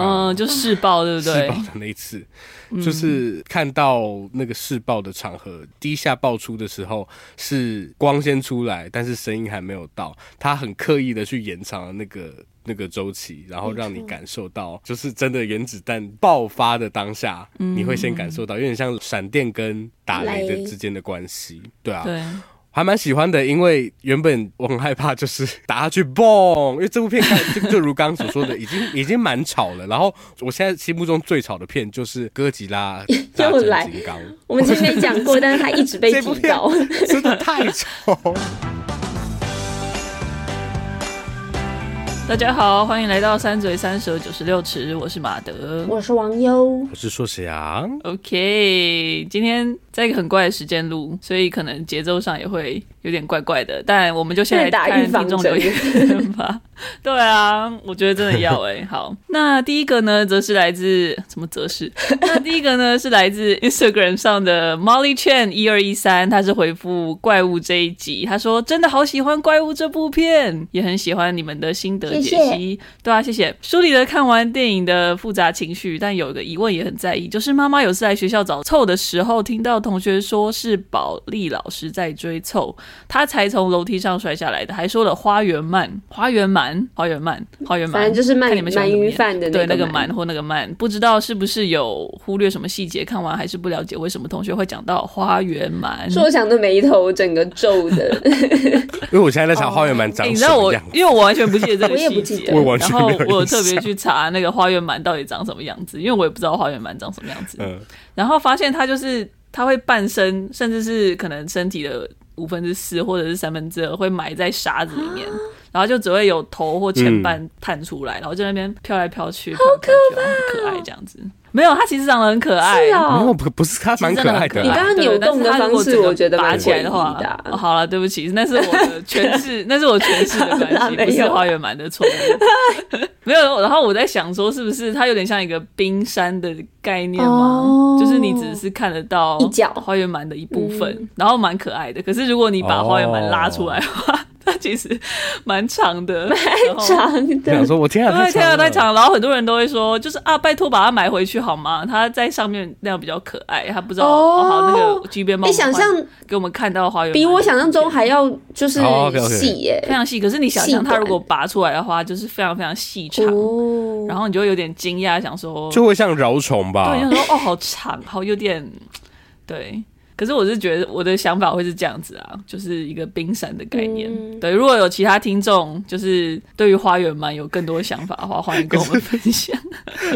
嗯，就试爆对不对？试爆的那一次，就是看到那个试爆的场合，第一下爆出的时候是光先出来，但是声音还没有到，他很刻意的去延长了那个那个周期，然后让你感受到，就是真的原子弹爆发的当下，你会先感受到，有点像闪电跟打雷的之间的关系，对啊。对还蛮喜欢的，因为原本我很害怕，就是 打下去嘣，因为这部片看就就如刚刚所说的，已经 已经蛮吵了。然后我现在心目中最吵的片就是哥吉拉 又来金刚。我们之前讲过，但是他一直被提到，真的太吵。大家好，欢迎来到三嘴三舌九十六尺，我是马德，我是王优，我是硕翔。OK，今天在一个很怪的时间录，所以可能节奏上也会有点怪怪的。但我们就先来看听众留言吧。对啊，我觉得真的要哎、欸。好，那第一个呢，则是来自什么？则是 那第一个呢，是来自 Instagram 上的 Molly Chen 一二一三，他是回复怪物这一集，他说真的好喜欢怪物这部片，也很喜欢你们的心得。解析，对啊，谢谢。梳理了看完电影的复杂情绪，但有一个疑问也很在意，就是妈妈有次来学校找凑的时候，听到同学说是保利老师在追凑，他才从楼梯上摔下来的，还说了花园鳗、花园鳗、花园鳗、花园鳗，反正就是鳗鳗鱼饭的那个，对那个鳗或那个鳗，不知道是不是有忽略什么细节，看完还是不了解为什么同学会讲到花园鳗。说想的眉头整个皱的，因为我现在在想花园鳗长什么样、欸、你知道我，因为我完全不记得这个。不记得，然后我有特别去查那个花园蛮到底长什么样子，因为我也不知道花园蛮长什么样子。嗯，然后发现它就是它会半身，甚至是可能身体的五分之四或者是三分之二会埋在沙子里面，然后就只会有头或前半探出来，然后在那边飘来飘去，好可爱，很可爱这样子。没有，他其实长得很可爱。是啊，没有不不是他蛮可爱的。你刚刚扭动的方式，我觉得拔起来的话，好了，对不起，那是我的诠释，那是我诠释的关系，不是花园蛮的错。没有，然后我在想说，是不是它有点像一个冰山的概念吗？就是你只是看得到花园蛮的一部分，然后蛮可爱的。可是如果你把花园蛮拉出来的话，它其实蛮长的，蛮长的。想说我天啊，天啊，太长。然后很多人都会说，就是啊，拜托把它买回去好吗？它在上面那样比较可爱。他不知道哦，好那个 G 边猫，你想象给我们看到花园，比我想象中还要就是细耶，非常细。可是你想象它如果拔出来的话，就是非常非常细长，然后你就会有点惊讶，想说就会像饶虫吧？对，想说哦，好长，好有点对。可是我是觉得我的想法会是这样子啊，就是一个冰山的概念。嗯、对，如果有其他听众就是对于花园鳗有更多想法的话，欢迎跟我们 分享。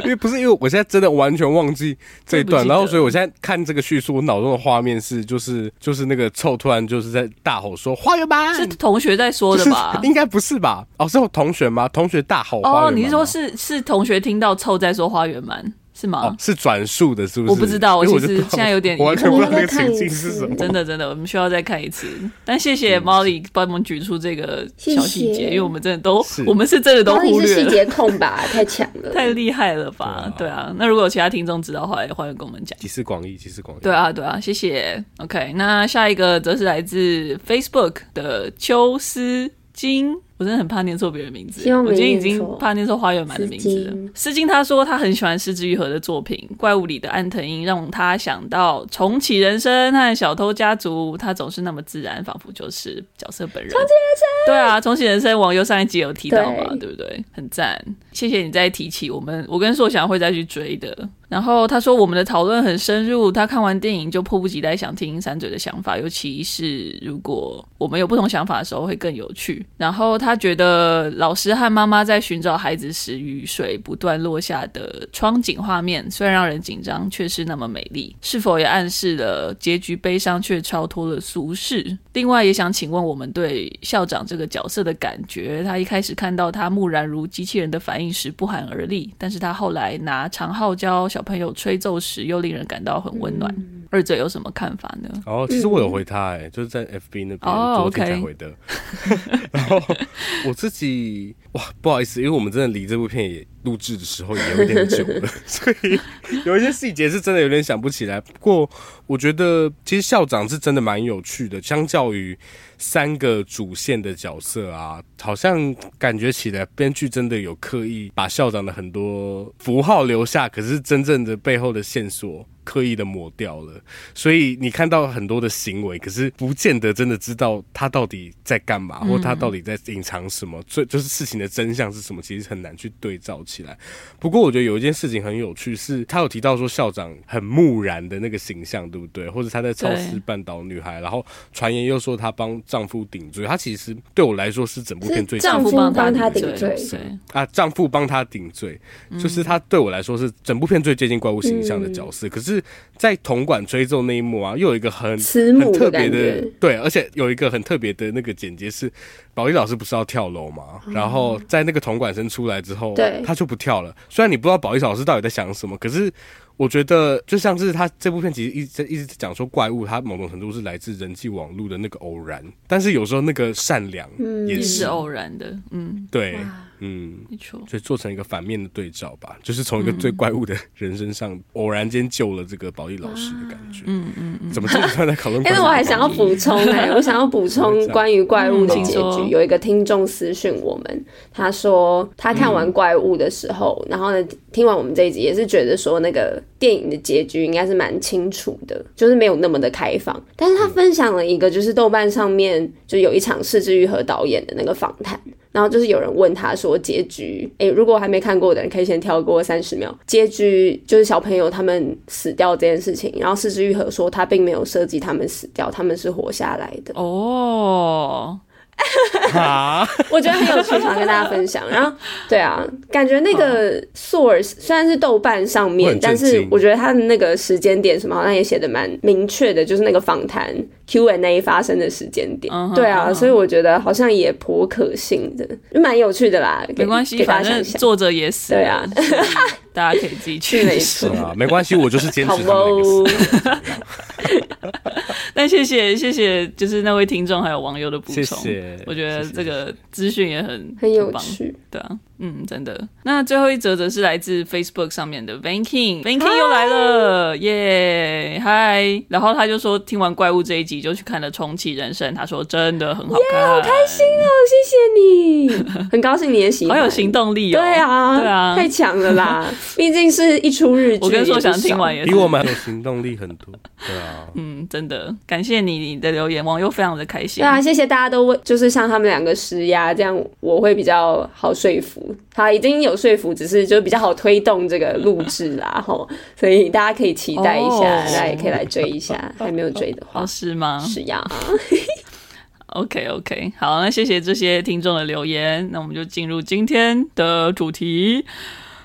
因为不是因为我现在真的完全忘记这一段，然后所以我现在看这个叙述，我脑中的画面是就是就是那个臭突然就是在大吼说花园鳗，是同学在说的吧？应该不是吧？哦，是我同学吗？同学大吼花园。哦，你是说是是同学听到臭在说花园鳗？是吗？哦、是转述的，是不是？我不知道，我其实现在有点 我完全不知道那个情境是什么。真的，真的，我们需要再看一次。但谢谢 Molly 帮我们举出这个小细节，因为我们真的都，我们是真的都忽略了。细节控吧，太强了，太厉害了吧？对啊，对啊。那如果有其他听众知道的话，也欢迎跟我们讲。集思广益，集思广益。对啊，对啊，谢谢。OK，那下一个则是来自 Facebook 的秋思金。我真的很怕念错别人名字，我今天已经怕念错花园满的名字了。诗金他说他很喜欢失之愈合的作品，《怪物》里的安藤樱让他想到重启人生和小偷家族，他总是那么自然，仿佛就是角色本人。重启人生，对啊，重启人生，网友上一集有提到嘛，对，对不对？很赞，谢谢你再提起我们，我跟硕翔会再去追的。然后他说我们的讨论很深入，他看完电影就迫不及待想听三嘴的想法，尤其是如果我们有不同想法的时候会更有趣。然后。他觉得老师和妈妈在寻找孩子时，雨水不断落下的窗景画面，虽然让人紧张，却是那么美丽。是否也暗示了结局悲伤，却超脱了俗世？另外，也想请问我们对校长这个角色的感觉。他一开始看到他木然如机器人的反应时不寒而栗，但是他后来拿长号教小朋友吹奏时，又令人感到很温暖。嗯二者有什么看法呢？哦，其实我有回他、欸，哎、嗯，就是在 FB 那边昨天才回的。Oh, okay. 然后我自己哇，不好意思，因为我们真的离这部片也录制的时候也有点久了，所以有一些细节是真的有点想不起来。不过我觉得其实校长是真的蛮有趣的，相较于三个主线的角色啊，好像感觉起来编剧真的有刻意把校长的很多符号留下，可是真正的背后的线索。刻意的抹掉了，所以你看到很多的行为，可是不见得真的知道他到底在干嘛，或他到底在隐藏什么。最就是事情的真相是什么，其实很难去对照起来。不过我觉得有一件事情很有趣，是他有提到说校长很木然的那个形象，对不对？或者他在超市绊倒女孩，然后传言又说他帮丈夫顶罪。他其实对我来说是整部片最丈夫帮他顶罪啊，丈夫帮他顶罪，就是他对我来说是整部片最接近怪物形象的角色。可是。在铜管追奏那一幕啊，又有一个很很特别的，对，而且有一个很特别的那个剪接是，保利老师不是要跳楼吗？然后在那个铜管声出来之后，对，他就不跳了。虽然你不知道保利老师到底在想什么，可是。我觉得就像是他这部片其实一直一直讲说怪物，它某种程度是来自人际网络的那个偶然，但是有时候那个善良也是偶然的，嗯，对，嗯，没错，所以做成一个反面的对照吧，就是从一个最怪物的人身上偶然间救了这个保利老师的感觉，嗯嗯嗯，怎么这么突然在讨论？因为我还想要补充哎，我想要补充关于怪物的结局，有一个听众私讯我们，他说他看完怪物的时候，然后呢听完我们这一集也是觉得说那个。电影的结局应该是蛮清楚的，就是没有那么的开放。但是他分享了一个，就是豆瓣上面就有一场是之愈和导演的那个访谈，然后就是有人问他说结局，诶、如果还没看过的人可以先跳过三十秒。结局就是小朋友他们死掉这件事情，然后四肢愈合说他并没有设计他们死掉，他们是活下来的。哦。啊，我觉得很有趣，想跟大家分享。然后，对啊，感觉那个 source 虽然是豆瓣上面，但是我觉得他的那个时间点什么好像也写的蛮明确的，就是那个访谈 Q&A 发生的时间点。对啊，所以我觉得好像也颇可信的，就蛮有趣的啦。没关系，反正作者也死。对啊，大家可以自己去没错啊，没关系，我就是坚持他们那个死。但谢谢谢谢，就是那位听众还有网友的补充，谢谢，我觉得这个资讯也很很有趣，对啊。嗯，真的。那最后一则则是来自 Facebook 上面的 Van King，Van King 又来了，耶，嗨！然后他就说听完怪物这一集就去看了重启人生，他说真的很好看，yeah, 好开心哦，谢谢你，很高兴你也喜欢，好有行动力哦，对啊，对啊，太强了啦，毕竟是一出日剧，我跟说想听完也比我们有行动力很多，对啊，嗯，真的。感谢你你的留言，网友非常的开心，对啊，谢谢大家都为就是向他们两个施压，这样我会比较好说服。他已经有说服，只是就比较好推动这个录制啦，吼，所以大家可以期待一下，大家也可以来追一下，还没有追的话，哦、是吗？是呀。OK OK，好，那谢谢这些听众的留言，那我们就进入今天的主题，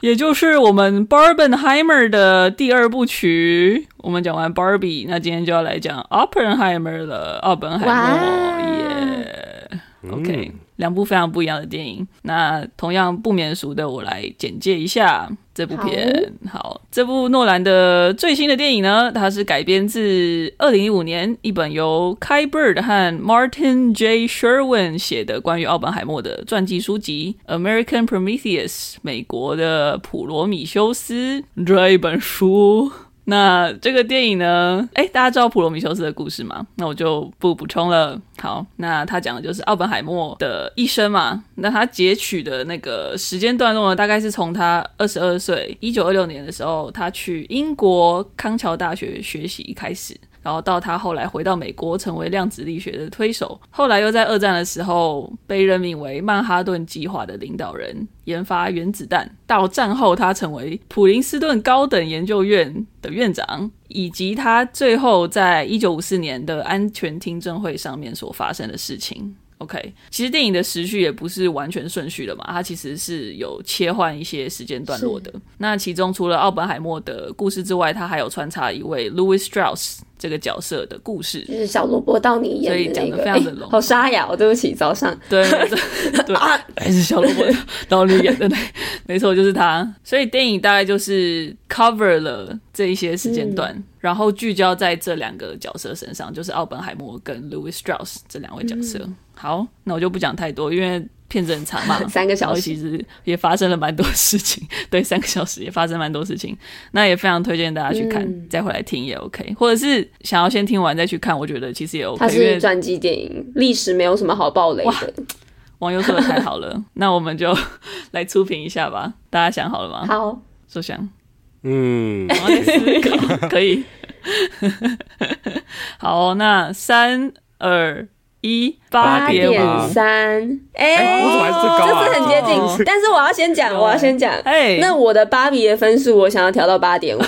也就是我们 Barbenheimer 的第二部曲。我们讲完 Barbie，那今天就要来讲 Oppenheimer 了，奥本海默耶。Yeah. OK。两部非常不一样的电影，那同样不免俗的，我来简介一下这部片。好，好，这部诺兰的最新的电影呢，它是改编自二零一五年一本由 Kai Bird 和 Martin J. Sherwin 写的关于奥本海默的传记书籍《American Prometheus》美国的普罗米修斯这一本书。那这个电影呢？哎，大家知道普罗米修斯的故事吗？那我就不补充了。好，那他讲的就是奥本海默的一生嘛。那他截取的那个时间段落呢，大概是从他二十二岁，一九二六年的时候，他去英国康桥大学学习开始。然后到他后来回到美国，成为量子力学的推手。后来又在二战的时候被任命为曼哈顿计划的领导人，研发原子弹。到战后，他成为普林斯顿高等研究院的院长，以及他最后在一九五四年的安全听证会上面所发生的事情。OK，其实电影的时序也不是完全顺序的嘛，它其实是有切换一些时间段落的。那其中除了奥本海默的故事之外，它还有穿插一位 Louis Strauss 这个角色的故事，就是小萝卜道尼演的那个，所以讲的非常的浓、欸。好沙哑，对不起，早上对对，对啊，还是小萝卜道尼演的，对，没错，就是他。所以电影大概就是 cover 了这一些时间段，嗯、然后聚焦在这两个角色身上，就是奥本海默跟 Louis Strauss 这两位角色。嗯好，那我就不讲太多，因为片子很长嘛，三个小时，其实也发生了蛮多事情。对，三个小时也发生蛮多事情，那也非常推荐大家去看，嗯、再回来听也 OK，或者是想要先听完再去看，我觉得其实也 OK。它是传记电影，历史没有什么好暴雷的。网友说的太好了，那我们就 来初评一下吧。大家想好了吗？好，说想，嗯，可以。好，那三二一，八点三。哎，我怎么还是最高啊？这是很接近，哦、但是我要先讲，我要先讲。哎，那我的芭比的分数，我想要调到八点五。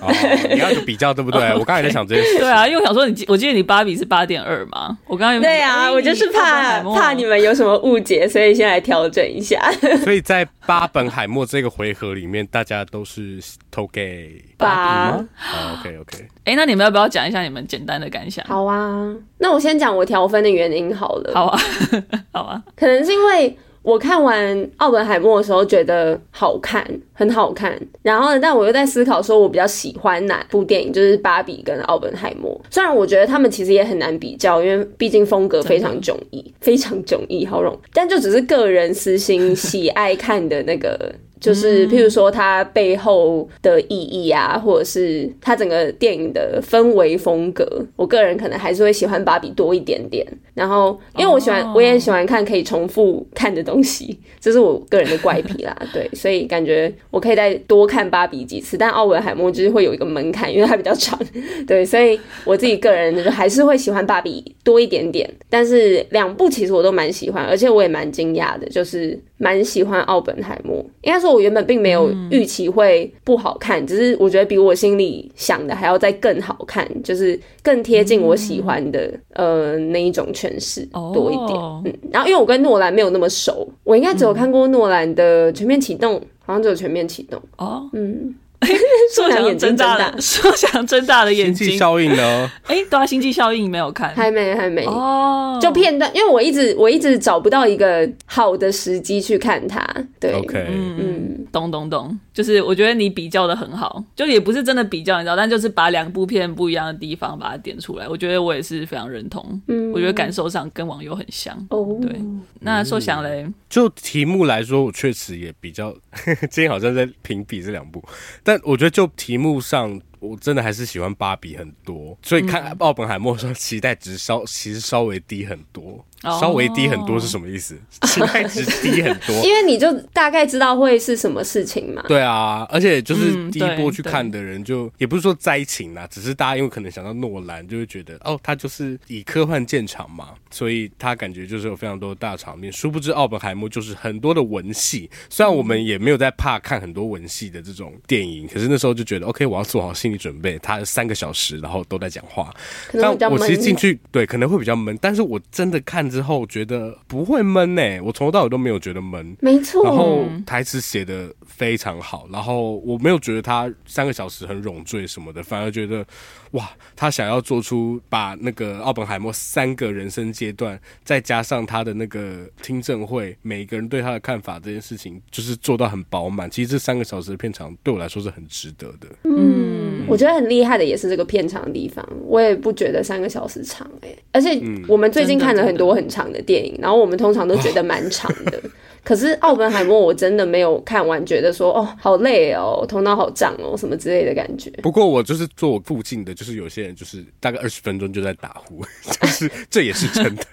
哦、你要有比较对不对？我刚才在想这件事。对啊，因为我想说你，我记得你芭比是八点二嘛。我刚刚有对啊，我就是怕怕你们有什么误解，所以先来调整一下。所以在巴本海默这个回合里面，大家都是投给芭比吗？好，OK OK。哎、欸，那你们要不要讲一下你们简单的感想？好啊，那我先讲我调分的原因好了。好啊，好啊，可能是因为。我看完《奥本海默》的时候觉得好看，很好看。然后呢，但我又在思考，说我比较喜欢哪部电影，就是《芭比》跟《奥本海默》。虽然我觉得他们其实也很难比较，因为毕竟风格非常迥异，非常迥异，好容。但就只是个人私心喜爱看的那个。就是，譬如说它背后的意义啊，或者是它整个电影的氛围风格，我个人可能还是会喜欢芭比多一点点。然后，因为我喜欢，oh. 我也喜欢看可以重复看的东西，这是我个人的怪癖啦。对，所以感觉我可以再多看芭比几次。但奥本海默就是会有一个门槛，因为它比较长。对，所以我自己个人就还是会喜欢芭比多一点点。但是两部其实我都蛮喜欢，而且我也蛮惊讶的，就是蛮喜欢奥本海默。应该说。我原本并没有预期会不好看，嗯、只是我觉得比我心里想的还要再更好看，就是更贴近我喜欢的、嗯、呃那一种诠释多一点。哦、嗯，然后因为我跟诺兰没有那么熟，我应该只有看过诺兰的《全面启动》，嗯、好像只有《全面启动》哦。嗯。说想眼睛睁大，说想睁大 的眼睛。星际效应呢？哎、欸，对啊，星际效应没有看，还没，还没哦。就片段，因为我一直我一直找不到一个好的时机去看它。对，OK，嗯嗯，懂懂懂。就是我觉得你比较的很好，就也不是真的比较，你知道，但就是把两部片不一样的地方把它点出来。我觉得我也是非常认同。嗯，我觉得感受上跟网友很像。哦，对。那说想嘞，就题目来说，我确实也比较，今天好像在评比这两部。但我觉得就题目上，我真的还是喜欢芭比很多，所以看奥本海默的时候期待值稍其实稍微低很多。稍微低很多是什么意思？期待值低很多，因为你就大概知道会是什么事情嘛。对啊，而且就是第一波去看的人，就也不是说灾情啦，只是大家因为可能想到诺兰，就会觉得哦，他就是以科幻见长嘛，所以他感觉就是有非常多的大场面。殊不知奥本海默就是很多的文戏，虽然我们也没有在怕看很多文戏的这种电影，可是那时候就觉得 OK，我要做好心理准备，他三个小时然后都在讲话，但我其实进去对可能会比较闷，但是我真的看。之后觉得不会闷呢、欸，我从头到尾都没有觉得闷，没错。然后台词写的非常好，然后我没有觉得他三个小时很冗赘什么的，反而觉得哇，他想要做出把那个奥本海默三个人生阶段，再加上他的那个听证会，每个人对他的看法这件事情，就是做到很饱满。其实这三个小时的片场对我来说是很值得的。嗯。我觉得很厉害的也是这个片场的地方，我也不觉得三个小时长哎、欸，而且我们最近看了很多很长的电影，然后我们通常都觉得蛮长的，可是奥本海默我真的没有看完觉得说哦好累哦，头脑好胀哦什么之类的感觉。不过我就是坐我附近的，就是有些人就是大概二十分钟就在打呼，但是这也是真的。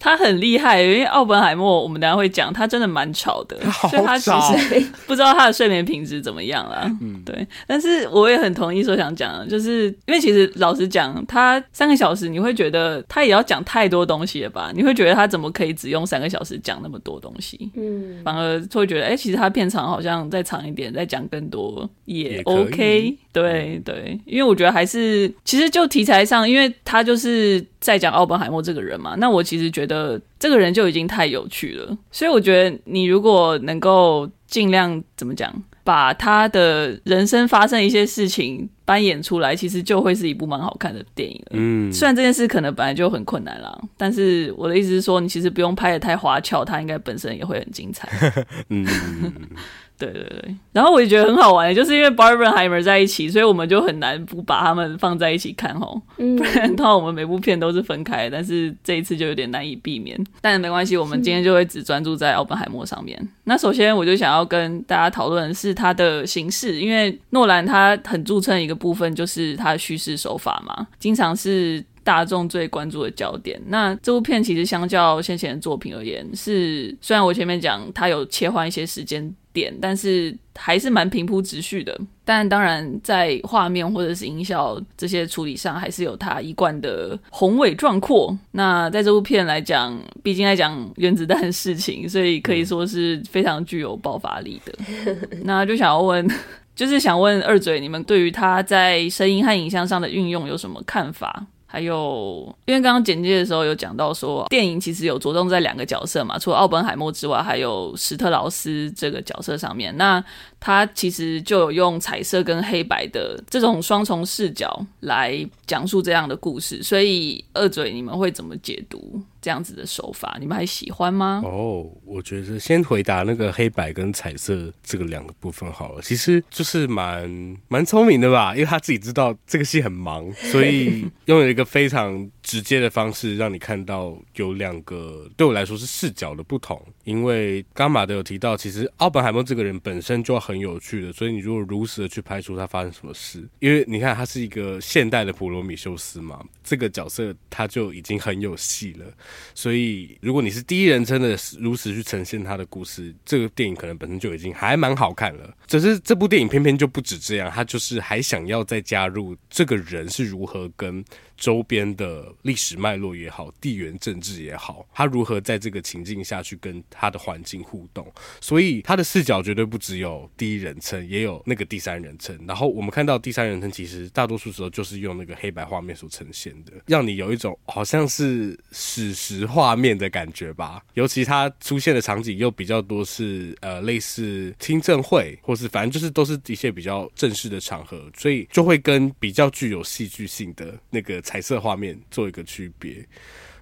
他很厉害，因为奥本海默，我们等下会讲，他真的蛮吵的，吵。所以他其实 不知道他的睡眠品质怎么样啦。嗯，对。但是我也很同意说想讲的，就是因为其实老实讲，他三个小时，你会觉得他也要讲太多东西了吧？你会觉得他怎么可以只用三个小时讲那么多东西？嗯，反而会觉得，哎、欸，其实他片长好像再长一点，再讲更多也 OK。对对，因为我觉得还是其实就题材上，因为他就是在讲奥本海默这个人嘛。那我其实觉得这个人就已经太有趣了，所以我觉得你如果能够尽量怎么讲，把他的人生发生一些事情扮演出来，其实就会是一部蛮好看的电影了。嗯，虽然这件事可能本来就很困难啦，但是我的意思是说，你其实不用拍的太花俏，它应该本身也会很精彩。嗯。对对对，然后我也觉得很好玩，就是因为 Barbenheimer 在一起，所以我们就很难不把他们放在一起看哦。嗯，不然的话我们每部片都是分开，但是这一次就有点难以避免。但没关系，我们今天就会只专注在奥本海默上面。那首先我就想要跟大家讨论的是它的形式，因为诺兰他很著称一个部分就是他的叙事手法嘛，经常是。大众最关注的焦点。那这部片其实相较先前的作品而言，是虽然我前面讲它有切换一些时间点，但是还是蛮平铺直叙的。但当然，在画面或者是音效这些处理上，还是有它一贯的宏伟壮阔。那在这部片来讲，毕竟来讲原子弹的事情，所以可以说是非常具有爆发力的。那就想要问，就是想问二嘴，你们对于他在声音和影像上的运用有什么看法？还有，因为刚刚简介的时候有讲到说，电影其实有着重在两个角色嘛，除了奥本海默之外，还有史特劳斯这个角色上面。那他其实就有用彩色跟黑白的这种双重视角来讲述这样的故事。所以二嘴，你们会怎么解读？这样子的手法，你们还喜欢吗？哦，我觉得先回答那个黑白跟彩色这个两个部分好了。其实就是蛮蛮聪明的吧，因为他自己知道这个戏很忙，所以 拥有一个非常直接的方式让你看到有两个对我来说是视角的不同。因为刚马德有提到，其实奥本海默这个人本身就很有趣的，所以你如果如实的去拍出他发生什么事，因为你看他是一个现代的普罗米修斯嘛，这个角色他就已经很有戏了。所以，如果你是第一人称的如实去呈现他的故事，这个电影可能本身就已经还蛮好看了。只是这部电影偏偏就不止这样，他就是还想要再加入这个人是如何跟。周边的历史脉络也好，地缘政治也好，他如何在这个情境下去跟他的环境互动？所以他的视角绝对不只有第一人称，也有那个第三人称。然后我们看到第三人称，其实大多数时候就是用那个黑白画面所呈现的，让你有一种好像是史实画面的感觉吧。尤其他出现的场景又比较多是呃类似听证会，或是反正就是都是一些比较正式的场合，所以就会跟比较具有戏剧性的那个。彩色画面做一个区别，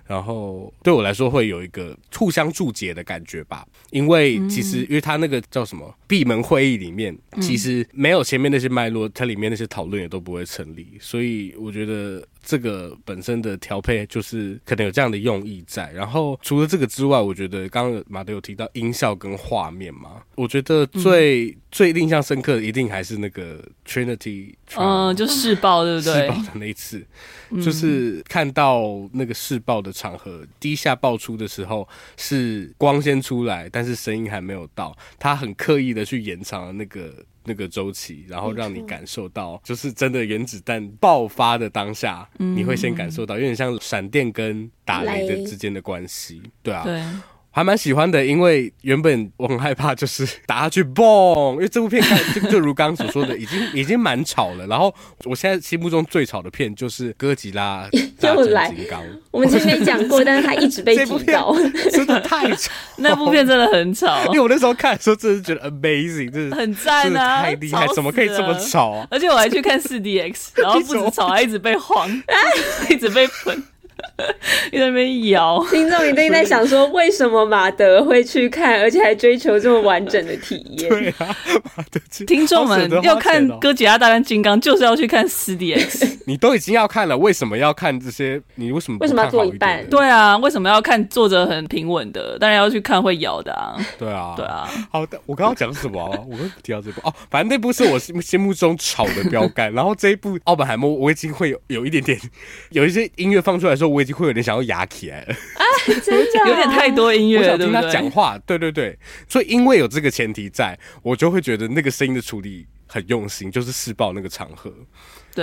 然后对我来说会有一个互相注解的感觉吧。因为其实，因为他那个叫什么闭门会议里面，其实没有前面那些脉络，它里面那些讨论也都不会成立。所以我觉得。这个本身的调配就是可能有这样的用意在，然后除了这个之外，我觉得刚刚马德有提到音效跟画面嘛，我觉得最、嗯、最印象深刻的一定还是那个 Trinity，嗯，就试爆对不对？试爆的那一次，就是看到那个试爆的场合，第一下爆出的时候是光先出来，但是声音还没有到，他很刻意的去延长了那个。那个周期，然后让你感受到，就是真的原子弹爆发的当下，你会先感受到，有点像闪电跟打雷的之间的关系，对啊。对还蛮喜欢的，因为原本我很害怕，就是 打下去嘣，因为这部片看就就如刚刚所说的，已经 已经蛮吵了。然后我现在心目中最吵的片就是哥吉拉 大战金刚。我们前面讲过，但是他一直被提到，真的太吵。那部片真的很吵，因为我那时候看的时候，真的是觉得 amazing，真的很赞啊，太厉害，怎么可以这么吵啊？而且我还去看 4DX，然后不止吵，还一直被晃，一直被喷。你在那边摇，听众一定在想说，为什么马德会去看，而且还追求这么完整的体验？对啊，马德，听众们要看《哥吉拉大战金刚》，就是要去看 4DX。你都已经要看了，为什么要看这些？你为什么为什么要做一半？对啊，为什么要看坐着很平稳的？当然要去看会摇的啊！对啊，对啊。好的，我刚刚讲什么？我刚提到这部哦，反正那部是我心心目中炒的标杆。然后这一部《奥本海默》，我已经会有有一点点，有一些音乐放出来的时候，我已经会有点想要牙起来了啊！真的有点太多音乐，我想听他讲话。对对对，所以因为有这个前提在，我就会觉得那个声音的处理很用心，就是试爆那个场合。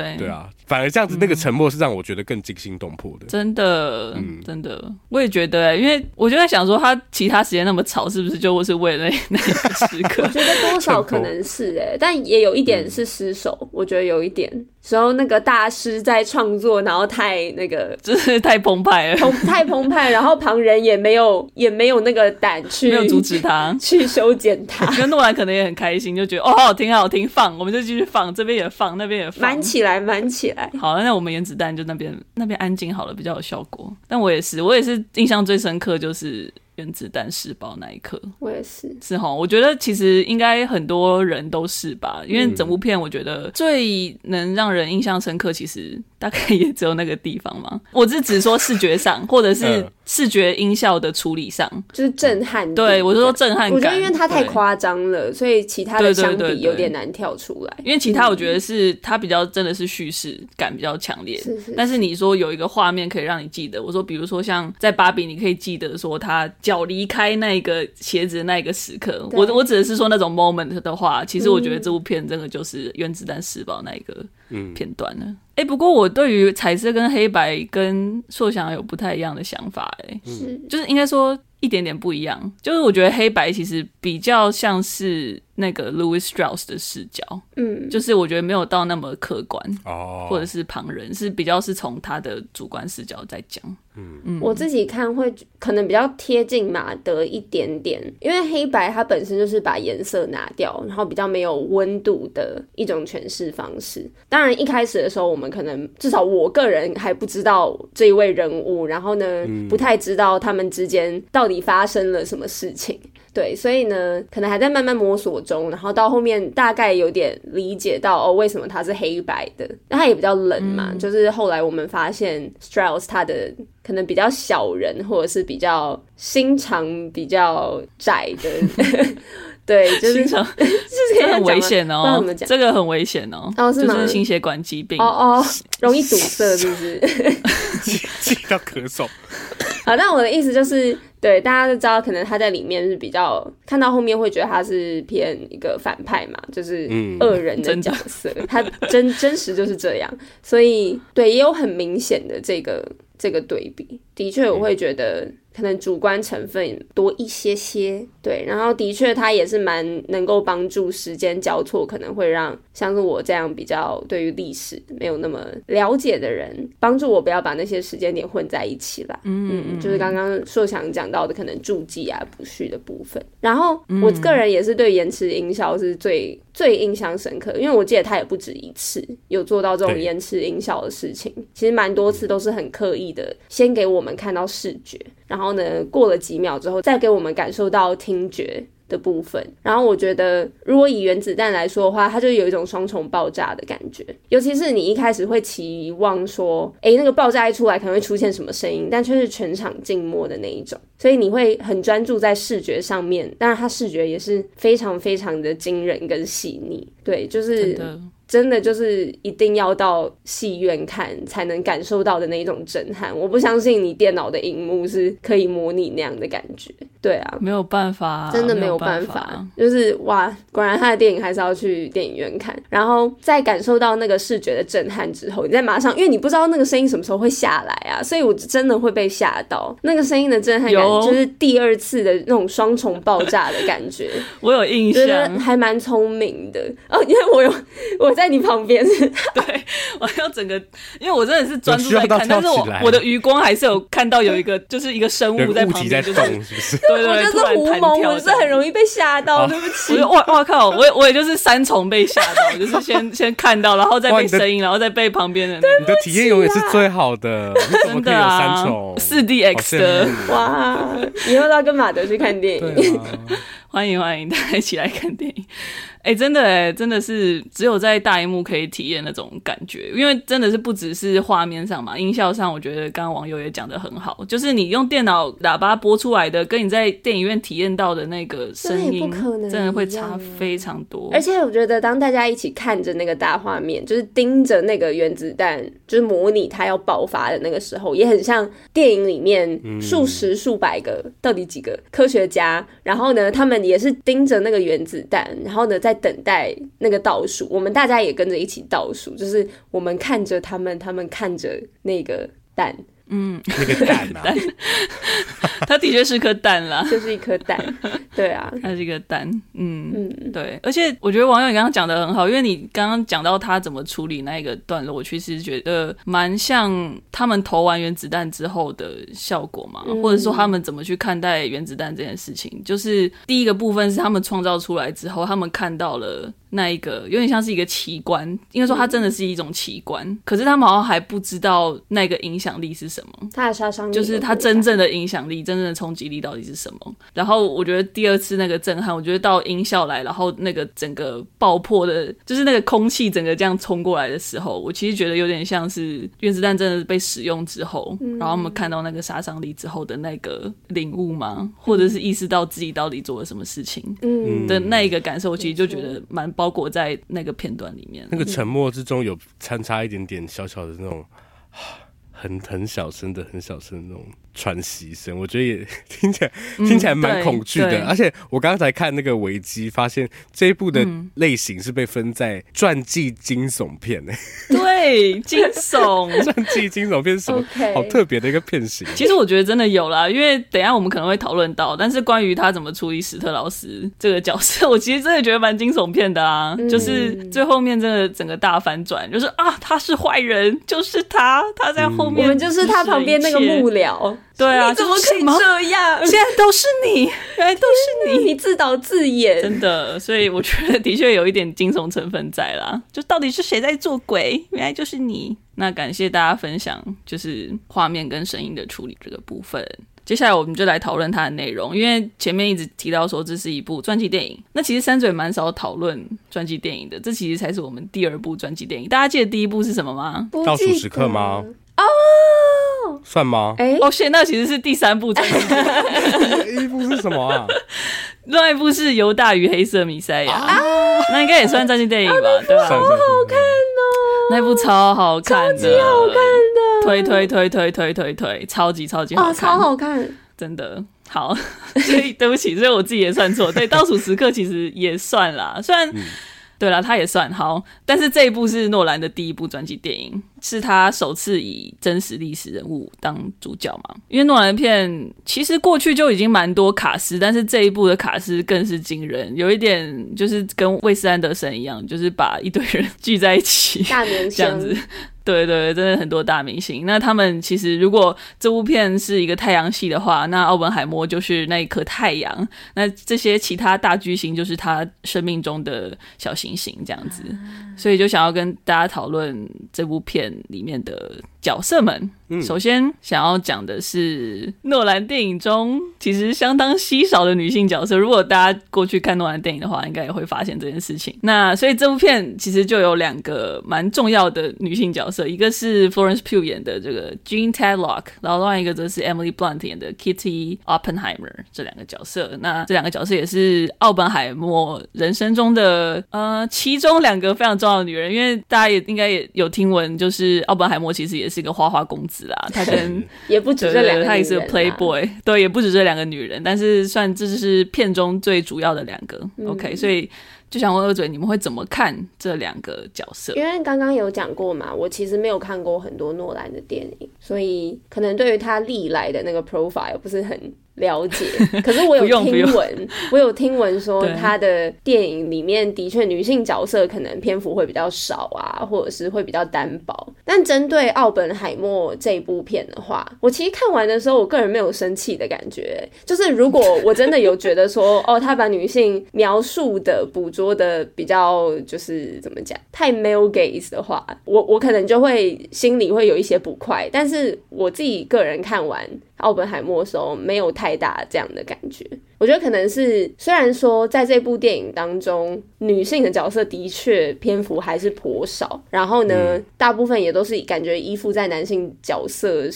对对啊，反而这样子那个沉默是让我觉得更惊心动魄的。真的，嗯，真的，我也觉得、欸，因为我就在想说，他其他时间那么吵，是不是就是为了那那个时刻？我觉得多少可能是哎、欸，但也有一点是失手，嗯、我觉得有一点。时候那个大师在创作，然后太那个，就是太澎湃了，太澎湃，然后旁人也没有也没有那个胆去没有阻止他 去修剪他。那诺兰可能也很开心，就觉得哦，好好听，好好听，放，我们就继续放，这边也放，那边也放，满起来，满起来。好，那我们原子弹就那边那边安静好了，比较有效果。但我也是，我也是印象最深刻就是。原子弹试爆那一刻。我也是，是哈。我觉得其实应该很多人都是吧，因为整部片我觉得最能让人印象深刻，其实大概也只有那个地方吗。我是只说视觉上，或者是视觉音效的处理上，就是震撼。对，我是说震撼感。我觉得因为它太夸张了，所以其他的相比有点难跳出来。因为其他我觉得是它比较真的是叙事感比较强烈，是是。但是你说有一个画面可以让你记得，我说比如说像在芭比，你可以记得说他脚离开那个鞋子的那一个时刻。我我指的是说那种 moment 的话，其实我觉得这部片真的就是原子弹试爆那一个片段了。哎、不过我对于彩色跟黑白跟硕翔有不太一样的想法，哎，是。就是应该说。一点点不一样，就是我觉得黑白其实比较像是那个 Louis Strauss 的视角，嗯，就是我觉得没有到那么客观哦，或者是旁人，是比较是从他的主观视角在讲。嗯嗯，我自己看会可能比较贴近马德一点点，因为黑白它本身就是把颜色拿掉，然后比较没有温度的一种诠释方式。当然一开始的时候，我们可能至少我个人还不知道这一位人物，然后呢，嗯、不太知道他们之间到底发生了什么事情。对，所以呢，可能还在慢慢摸索中，然后到后面大概有点理解到哦，为什么它是黑白的？那它也比较冷嘛，嗯、就是后来我们发现 Strauss 他的可能比较小人，或者是比较心肠比较窄的，对，就是心肠这很危险哦，这个很危险哦，哦是就是心血管疾病，哦哦，容易堵塞，是不是？气到咳嗽。好，那我的意思就是。对，大家都知道，可能他在里面是比较看到后面会觉得他是偏一个反派嘛，就是恶人的角色，嗯、他真真实就是这样，所以对，也有很明显的这个这个对比。的确，我会觉得。可能主观成分多一些些，对，然后的确它也是蛮能够帮助时间交错，可能会让像是我这样比较对于历史没有那么了解的人，帮助我不要把那些时间点混在一起啦。嗯嗯，嗯，就是刚刚硕翔讲到的可能注记啊、补序的部分。然后我个人也是对延迟营销是最最印象深刻，因为我记得他也不止一次有做到这种延迟营销的事情，其实蛮多次都是很刻意的，先给我们看到视觉。然后然后呢，过了几秒之后，再给我们感受到听觉的部分。然后我觉得，如果以原子弹来说的话，它就有一种双重爆炸的感觉。尤其是你一开始会期望说，诶，那个爆炸一出来可能会出现什么声音，但却是全场静默的那一种。所以你会很专注在视觉上面。当然，它视觉也是非常非常的惊人跟细腻。对，就是。真的就是一定要到戏院看才能感受到的那种震撼，我不相信你电脑的荧幕是可以模拟那样的感觉。对啊，没有办法，真的没有办法。办法就是哇，果然他的电影还是要去电影院看，然后在感受到那个视觉的震撼之后，你再马上，因为你不知道那个声音什么时候会下来啊，所以我真的会被吓到。那个声音的震撼感就是第二次的那种双重爆炸的感觉。我有印象，还蛮聪明的哦，因为我有我在你旁边，对，我要整个，因为我真的是专注在看，但是我我的余光还是有看到有一个就是一个生物在旁边，就是 对。我就是胡蒙，我是很容易被吓到，哦、对不起。我哇哇靠，我我也就是三重被吓到，就是先 先看到，然后再被声音，然后再被旁边的人。你的体验永远是最好的，真的啊，三重四 D X 的，哇！以后都要跟马德去看电影，啊、欢迎欢迎大家一起来看电影。哎、欸，真的哎，真的是只有在大荧幕可以体验那种感觉，因为真的是不只是画面上嘛，音效上，我觉得刚刚网友也讲的很好，就是你用电脑喇叭播出来的，跟你在电影院体验到的那个声音，真的会差非常多。而且我觉得，当大家一起看着那个大画面，就是盯着那个原子弹，就是模拟它要爆发的那个时候，也很像电影里面数十数百个，到底几个科学家，然后呢，他们也是盯着那个原子弹，然后呢，在等待那个倒数，我们大家也跟着一起倒数，就是我们看着他们，他们看着那个蛋。嗯，那个蛋啊，它的确是颗蛋啦，就是一颗蛋，对啊，它是一个蛋，嗯嗯，对，而且我觉得网友你刚刚讲的很好，因为你刚刚讲到他怎么处理那个段落，我其实觉得蛮像他们投完原子弹之后的效果嘛，嗯、或者说他们怎么去看待原子弹这件事情，就是第一个部分是他们创造出来之后，他们看到了。那一个有点像是一个奇观，应该说它真的是一种奇观。嗯、可是他们好像还不知道那个影响力是什么，它的杀伤力就是它真正的影响力、真正的冲击力到底是什么。然后我觉得第二次那个震撼，我觉得到音效来，然后那个整个爆破的，就是那个空气整个这样冲过来的时候，我其实觉得有点像是原子弹真的被使用之后，嗯、然后我们看到那个杀伤力之后的那个领悟吗？或者是意识到自己到底做了什么事情？嗯的那一个感受，我其实就觉得蛮包裹在那个片段里面。那个沉默之中有参差一点点小小的那种，很很小声的、很小声的那种。喘息声，我觉得也 听起来听起来蛮恐惧的。嗯、而且我刚才看那个维基，发现这一部的类型是被分在传记惊悚片诶、嗯。对，惊悚传记惊悚片是什么.好特别的一个片型。其实我觉得真的有啦，因为等一下我们可能会讨论到。但是关于他怎么处理史特劳斯这个角色，我其实真的觉得蛮惊悚片的啊。嗯、就是最后面真的整个大反转，就是啊，他是坏人，就是他，他在后面、嗯，我们就是他旁边那个幕僚。对啊，你怎么可以这样？现在都是你，原 来都是你，你自导自演，真的。所以我觉得的确有一点惊悚成分在啦。就到底是谁在做鬼？原来就是你。那感谢大家分享，就是画面跟声音的处理这个部分。接下来我们就来讨论它的内容，因为前面一直提到说这是一部传记电影。那其实三嘴蛮少讨论传记电影的，这其实才是我们第二部传记电影。大家记得第一部是什么吗？倒数时刻吗？哦。算吗？哎、欸，哦，现那其实是第三部。第一部是什么啊？另外一部是《犹大与黑色弥赛亚》啊，那应该也算传记电影吧？对吧？好好看哦，那部超好看的，超级好看的，推推推推推推推，超级超级好看，哦、超好看，真的好。所以对不起，所以我自己也算错。对，倒数时刻其实也算啦，虽然。嗯对啦，他也算好，但是这一部是诺兰的第一部传记电影，是他首次以真实历史人物当主角嘛？因为诺兰片其实过去就已经蛮多卡司，但是这一部的卡司更是惊人，有一点就是跟魏斯安德森一样，就是把一堆人聚在一起，大明星 这样子。对对，真的很多大明星。那他们其实，如果这部片是一个太阳系的话，那奥本海默就是那一颗太阳。那这些其他大巨星就是他生命中的小行星，这样子。所以就想要跟大家讨论这部片里面的角色们。嗯、首先想要讲的是诺兰电影中其实相当稀少的女性角色。如果大家过去看诺兰电影的话，应该也会发现这件事情。那所以这部片其实就有两个蛮重要的女性角色，一个是 Florence Pugh 演的这个 Jean Tedlock，然后另外一个则是 Emily Blunt 演的 Kitty Oppenheimer 这两个角色。那这两个角色也是奥本海默人生中的呃其中两个非常重要的女人，因为大家也应该也有听闻，就是奥本海默其实也是一个花花公子。啦，他跟 也不止这两个，他也是个 playboy，对，也不止这两个女人，但是算这是片中最主要的两个。嗯、OK，所以就想问二嘴，你们会怎么看这两个角色？因为刚刚有讲过嘛，我其实没有看过很多诺兰的电影，所以可能对于他历来的那个 profile 不是很。了解，可是我有听闻，我有听闻说他的电影里面的确女性角色可能篇幅会比较少啊，或者是会比较单薄。但针对奥本海默这部片的话，我其实看完的时候，我个人没有生气的感觉。就是如果我真的有觉得说，哦，他把女性描述的、捕捉的比较就是怎么讲，太 male gaze 的话，我我可能就会心里会有一些不快。但是我自己个人看完。奥本海默的时候没有太大这样的感觉，我觉得可能是虽然说在这部电影当中，女性的角色的确篇幅还是颇少，然后呢，嗯、大部分也都是感觉依附在男性角色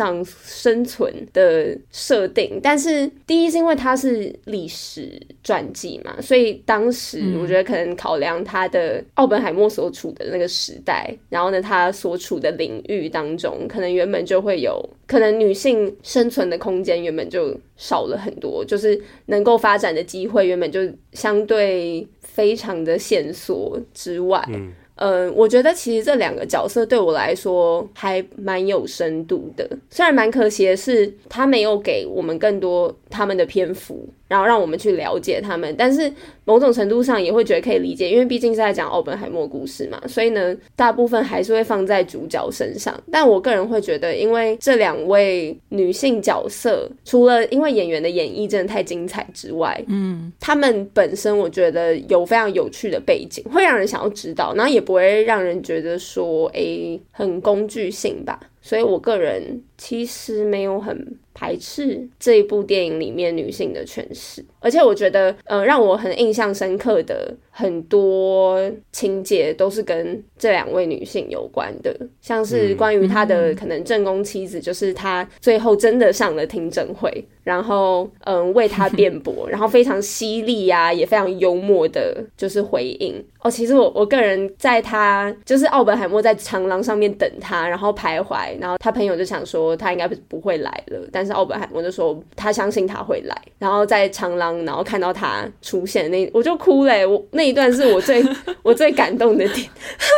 上生存的设定，但是第一是因为它是历史传记嘛，所以当时我觉得可能考量他的奥本海默所处的那个时代，然后呢，他所处的领域当中，可能原本就会有可能女性生存的空间原本就少了很多，就是能够发展的机会原本就相对非常的限缩之外。嗯嗯，我觉得其实这两个角色对我来说还蛮有深度的，虽然蛮可惜的是他没有给我们更多他们的篇幅，然后让我们去了解他们。但是某种程度上也会觉得可以理解，因为毕竟是在讲奥本海默故事嘛，所以呢，大部分还是会放在主角身上。但我个人会觉得，因为这两位女性角色，除了因为演员的演绎真的太精彩之外，嗯，他们本身我觉得有非常有趣的背景，会让人想要知道，然后也不会让人觉得说，哎、很工具性吧。所以我个人其实没有很排斥这一部电影里面女性的诠释，而且我觉得，呃，让我很印象深刻的很多情节都是跟这两位女性有关的，像是关于她的可能正宫妻子，就是她最后真的上了听证会，然后嗯为她辩驳，然后非常犀利呀，也非常幽默的，就是回应。哦，其实我我个人在他就是奥本海默在长廊上面等他，然后徘徊，然后他朋友就想说他应该不会来了，但是奥本海默就说他相信他会来，然后在长廊，然后看到他出现那我就哭了，我那一段是我最 我最感动的点，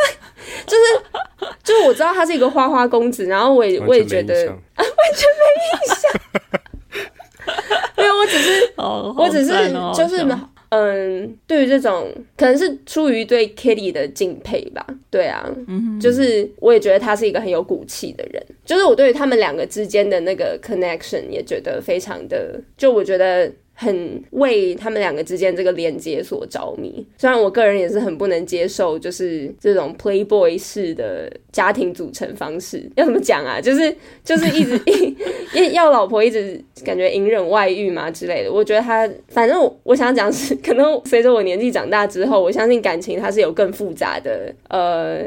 就是就是我知道他是一个花花公子，然后我也我也觉得 啊完全没印象，没有，我只是、哦、我只是就是。嗯，对于这种可能是出于对 Kitty 的敬佩吧，对啊，嗯，就是我也觉得他是一个很有骨气的人，就是我对于他们两个之间的那个 connection 也觉得非常的，就我觉得。很为他们两个之间这个连接所着迷，虽然我个人也是很不能接受，就是这种 Playboy 式的家庭组成方式，要怎么讲啊？就是就是一直 一要老婆一直感觉隐忍外遇嘛之类的。我觉得他反正我我想讲是，可能随着我年纪长大之后，我相信感情它是有更复杂的，呃，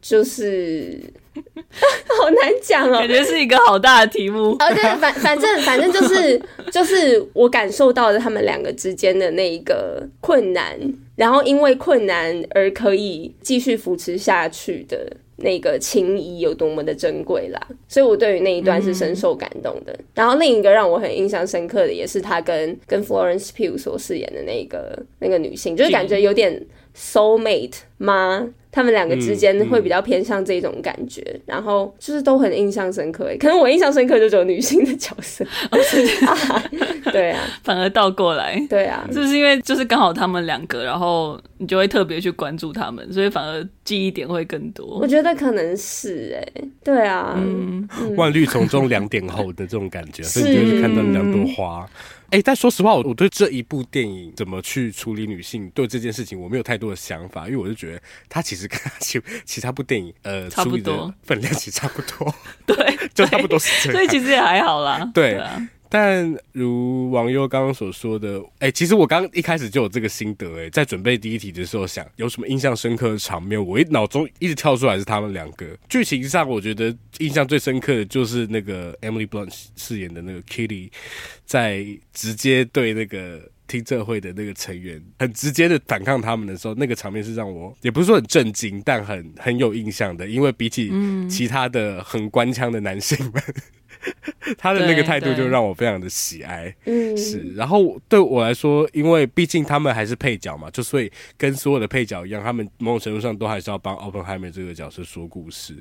就是。好难讲哦，感觉是一个好大的题目。哦，对，反反正反正就是 就是我感受到了他们两个之间的那一个困难，然后因为困难而可以继续扶持下去的那个情谊有多么的珍贵啦。所以我对于那一段是深受感动的。嗯、然后另一个让我很印象深刻的，也是他跟跟 Florence Pugh 所饰演的那个那个女性，就是感觉有点 soul mate 吗？他们两个之间会比较偏向这种感觉，嗯嗯、然后就是都很印象深刻。可能我印象深刻就只有女性的角色，哦啊 对啊，反而倒过来，对啊，是不是因为就是刚好他们两个，然后你就会特别去关注他们，所以反而记忆点会更多。我觉得可能是哎、欸，对啊，嗯，万绿丛中两点红的这种感觉，所以你就是看到两朵花。哎、欸，但说实话，我我对这一部电影怎么去处理女性对这件事情，我没有太多的想法，因为我就觉得它其实跟其其他部电影呃差不多，分量其实差不多，对，就差不多是这样，所以其实也还好啦，对。但如网友刚刚所说的，哎、欸，其实我刚一开始就有这个心得、欸，哎，在准备第一题的时候想有什么印象深刻的场面，我一脑中一直跳出来是他们两个。剧情上，我觉得印象最深刻的就是那个 Emily Blunt 饰演的那个 Kitty，在直接对那个听证会的那个成员很直接的反抗他们的时候，那个场面是让我也不是说很震惊，但很很有印象的，因为比起其他的很官腔的男性们。嗯 他的那个态度就让我非常的喜爱，嗯，是。然后对我来说，因为毕竟他们还是配角嘛，就所以跟所有的配角一样，他们某种程度上都还是要帮 Openheimer 这个角色说故事。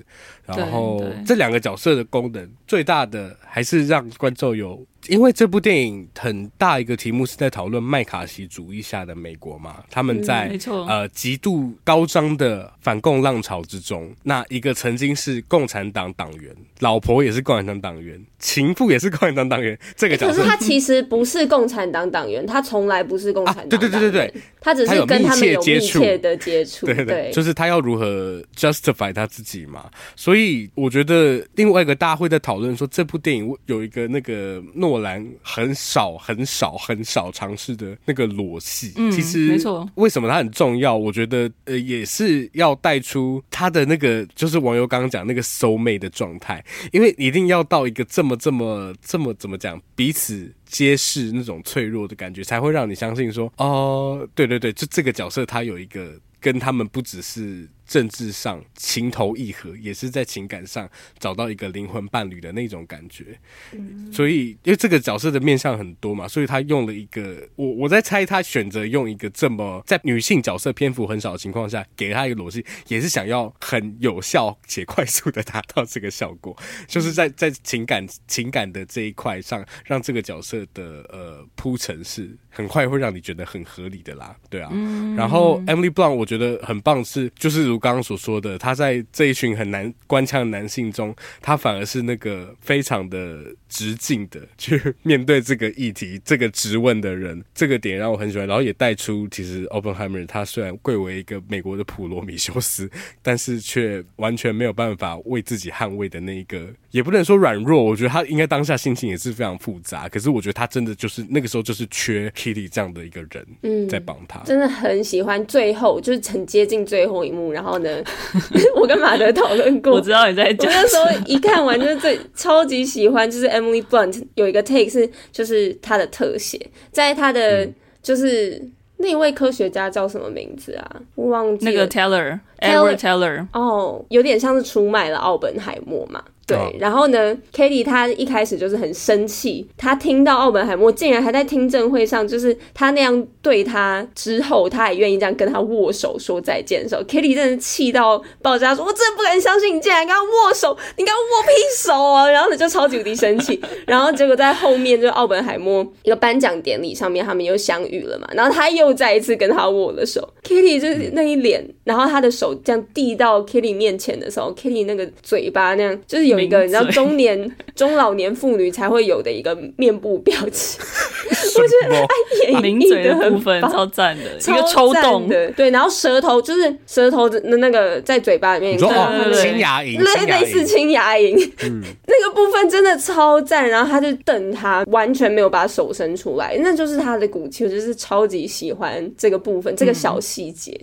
然后这两个角色的功能最大的还是让观众有。因为这部电影很大一个题目是在讨论麦卡锡主义下的美国嘛，他们在、嗯、呃极度高涨的反共浪潮之中，那一个曾经是共产党党员，老婆也是共产党党员，情妇也是共产党党员，这个角色、欸、可是他其实不是共产党党员，他从来不是共产党、啊。对对对对对，他只是跟他们有密切的接触，对对对，就是他要如何 justify 他自己嘛。所以我觉得另外一个大家会在讨论说，这部电影有一个那个诺。诺兰很少、很少、很少尝试的那个裸戏，嗯，其实没错。为什么它很重要？我觉得呃，也是要带出他的那个，就是网友刚刚讲那个 soul mate 的状态，因为一定要到一个这么、么这么、这么怎么讲，彼此皆是那种脆弱的感觉，才会让你相信说，哦，对对对，就这个角色他有一个跟他们不只是。政治上情投意合，也是在情感上找到一个灵魂伴侣的那种感觉。嗯、所以，因为这个角色的面向很多嘛，所以他用了一个我我在猜，他选择用一个这么在女性角色篇幅很少的情况下，给他一个逻辑，也是想要很有效且快速的达到这个效果，就是在在情感情感的这一块上，让这个角色的呃铺陈是很快会让你觉得很合理的啦，对啊。嗯、然后 Emily Blunt 我觉得很棒是，就是如我刚刚所说的，他在这一群很难官腔的男性中，他反而是那个非常的直径的去面对这个议题、这个质问的人，这个点让我很喜欢。然后也带出其实 Oppenheimer 他虽然贵为一个美国的普罗米修斯，但是却完全没有办法为自己捍卫的那一个，也不能说软弱，我觉得他应该当下心情也是非常复杂。可是我觉得他真的就是那个时候就是缺 Kitty 这样的一个人，嗯，在帮他。真的很喜欢最后就是很接近最后一幕，然后呢，我跟马德讨论过，我知道你在讲。我那时候一看完就是最超级喜欢，就是 Emily Blunt 有一个 take 是就是他的特写，在他的、嗯、就是那位科学家叫什么名字啊？我忘记了。那个 Teller，Edward Teller。哦，有点像是出卖了奥本海默嘛。对，然后呢，Katie 她一开始就是很生气，她听到奥本海默竟然还在听证会上，就是他那样对他之后，他也愿意这样跟他握手说再见的时候，Katie 真的气到爆炸，说：“我真的不敢相信你竟然跟他握手，你跟他握屁手啊！” 然后呢就超级无敌生气，然后结果在后面就奥本海默一个颁奖典礼上面，他们又相遇了嘛，然后他又再一次跟他握了手，Katie 就是那一脸，然后他的手这样递到 Katie 面前的时候，Katie 那个嘴巴那样就是有。有一个你知道中年 中老年妇女才会有的一个面部表情，我觉得哎演绎的部分超赞的，一个抽动。的，对，然后舌头就是舌头的那个在嘴巴里面，对青牙龈，类类似青牙龈，嗯，那个部分真的超赞。然后他就瞪他，完全没有把手伸出来，那就是他的骨气，我就是超级喜欢这个部分，这个小细节，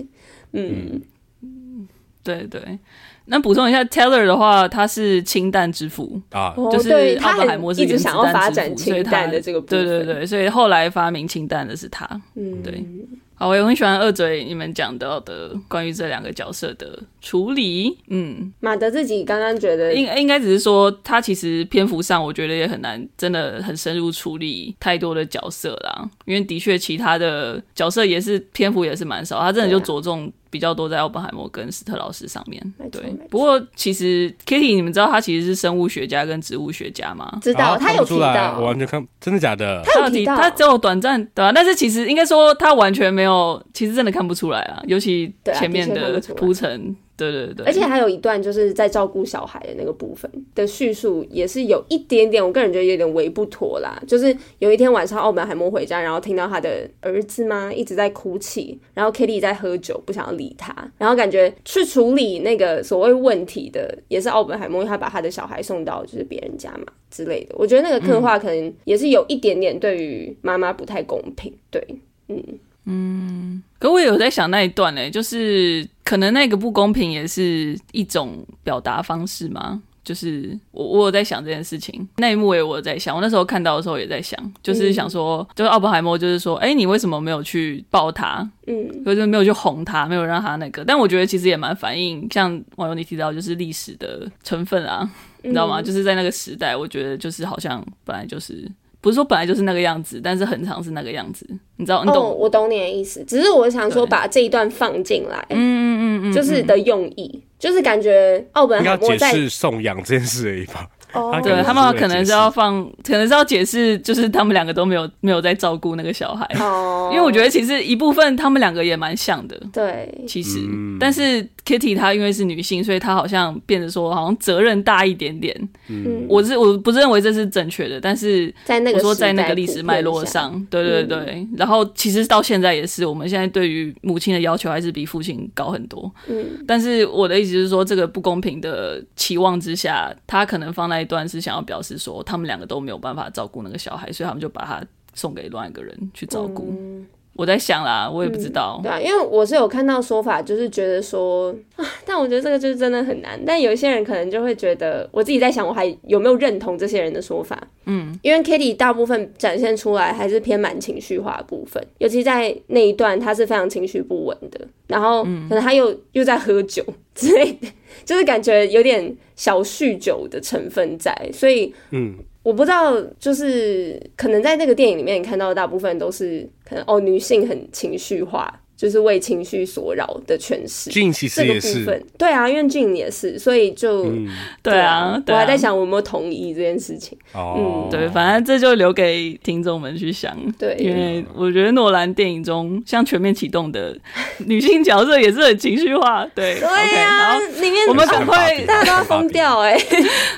嗯，对对。那补充一下，Teller 的话，他是氢弹之父啊，就是奥本海默是一直想要发展氢弹的这个部分，对对对，所以后来发明氢弹的是他，嗯，对。好，我也很喜欢二嘴你们讲到的关于这两个角色的处理。嗯，马德自己刚刚觉得应应该只是说，他其实篇幅上我觉得也很难，真的很深入处理太多的角色啦。因为的确其他的角色也是篇幅也是蛮少，他真的就着重比较多在奥本海默跟斯特劳斯上面。对，不过其实 Kitty，你们知道他其实是生物学家跟植物学家吗？知道，他有提到，我完全看，真的假的？他有提到，他只有短暂对吧？但是其实应该说他完全没有。没有，其实真的看不出来啊，尤其前面的铺陈，对对对，而且还有一段就是在照顾小孩的那个部分的叙述，也是有一点点，我个人觉得有点微不妥啦。就是有一天晚上，奥本海默回家，然后听到他的儿子嘛一直在哭泣，然后 Kitty 在喝酒，不想要理他，然后感觉去处理那个所谓问题的，也是奥本海默，因为他把他的小孩送到就是别人家嘛之类的。我觉得那个刻画可能也是有一点点对于妈妈不太公平，对，嗯。嗯，可我也有在想那一段呢、欸，就是可能那个不公平也是一种表达方式吗？就是我我有在想这件事情，那一幕也我有在想，我那时候看到的时候也在想，就是想说，就是奥本海默就是说，哎、欸，你为什么没有去抱他？嗯，就是没有去哄他，没有让他那个。但我觉得其实也蛮反映，像网友你提到，就是历史的成分啊，你知道吗？就是在那个时代，我觉得就是好像本来就是。不是说本来就是那个样子，但是很长是那个样子，你知道？你懂？哦、我懂你的意思，只是我想说把这一段放进来，嗯嗯就是的用意，就是感觉奥本海默在解释送养这件事而已吧。哦，他对他们可能是要放，可能是要解释，就是他们两个都没有没有在照顾那个小孩。哦，因为我觉得其实一部分他们两个也蛮像的。对，其实，嗯、但是 Kitty 她因为是女性，所以她好像变得说好像责任大一点点。嗯，我是我不认为这是正确的，但是在那个说在那个历史脉络上，对对对。嗯、然后其实到现在也是，我们现在对于母亲的要求还是比父亲高很多。嗯，但是我的意思是说，这个不公平的期望之下，他可能放在。一段是想要表示说，他们两个都没有办法照顾那个小孩，所以他们就把他送给另外一个人去照顾。嗯我在想啦，我也不知道。嗯、对啊，因为我是有看到说法，就是觉得说啊，但我觉得这个就是真的很难。但有一些人可能就会觉得，我自己在想，我还有没有认同这些人的说法？嗯，因为 Kitty 大部分展现出来还是偏蛮情绪化的部分，尤其在那一段，他是非常情绪不稳的。然后可能他又、嗯、又在喝酒之类的，就是感觉有点小酗酒的成分在，所以嗯。我不知道，就是可能在那个电影里面，你看到的大部分都是可能哦，女性很情绪化。就是为情绪所扰的诠释，俊其实也是，对啊，因为俊也是，所以就、嗯、对啊，我还在想我有没有同意这件事情。哦，嗯，对，反正这就留给听众们去想。对，因为我觉得诺兰电影中像全面启动的女性角色也是很情绪化。对，对啊，里面我们赶快大家都要疯掉哎。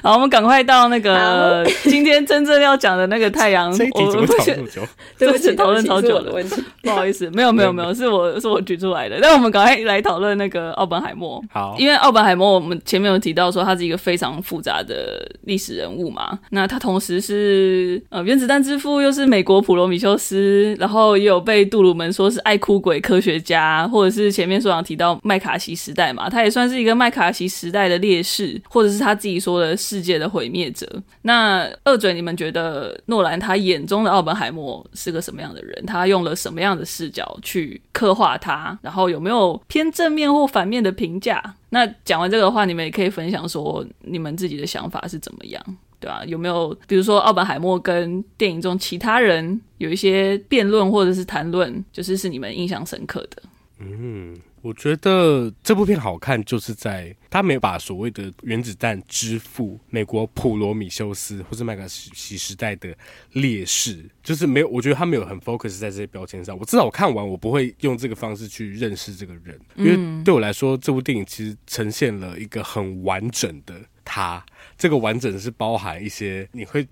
好，我们赶快到那个今天真正要讲的那个太阳。我们讨论久，对不起，讨论超久的问题，不好意思，没有没有没有，是我。是我举出来的，但我们赶快来讨论那个奥本海默。好，因为奥本海默，我们前面有提到说他是一个非常复杂的历史人物嘛。那他同时是呃原子弹之父，又是美国普罗米修斯，然后也有被杜鲁门说是爱哭鬼科学家，或者是前面所长提到麦卡锡时代嘛，他也算是一个麦卡锡时代的烈士，或者是他自己说的世界的毁灭者。那二嘴，你们觉得诺兰他眼中的奥本海默是个什么样的人？他用了什么样的视角去刻画？画他，然后有没有偏正面或反面的评价？那讲完这个话，你们也可以分享说你们自己的想法是怎么样，对吧？有没有比如说奥本海默跟电影中其他人有一些辩论或者是谈论，就是是你们印象深刻的？嗯。我觉得这部片好看，就是在他没有把所谓的原子弹之父美国普罗米修斯或是麦卡锡时代的烈士，就是没有。我觉得他没有很 focus 在这些标签上。我至少我看完，我不会用这个方式去认识这个人，因为对我来说，这部电影其实呈现了一个很完整的他。这个完整是包含一些你会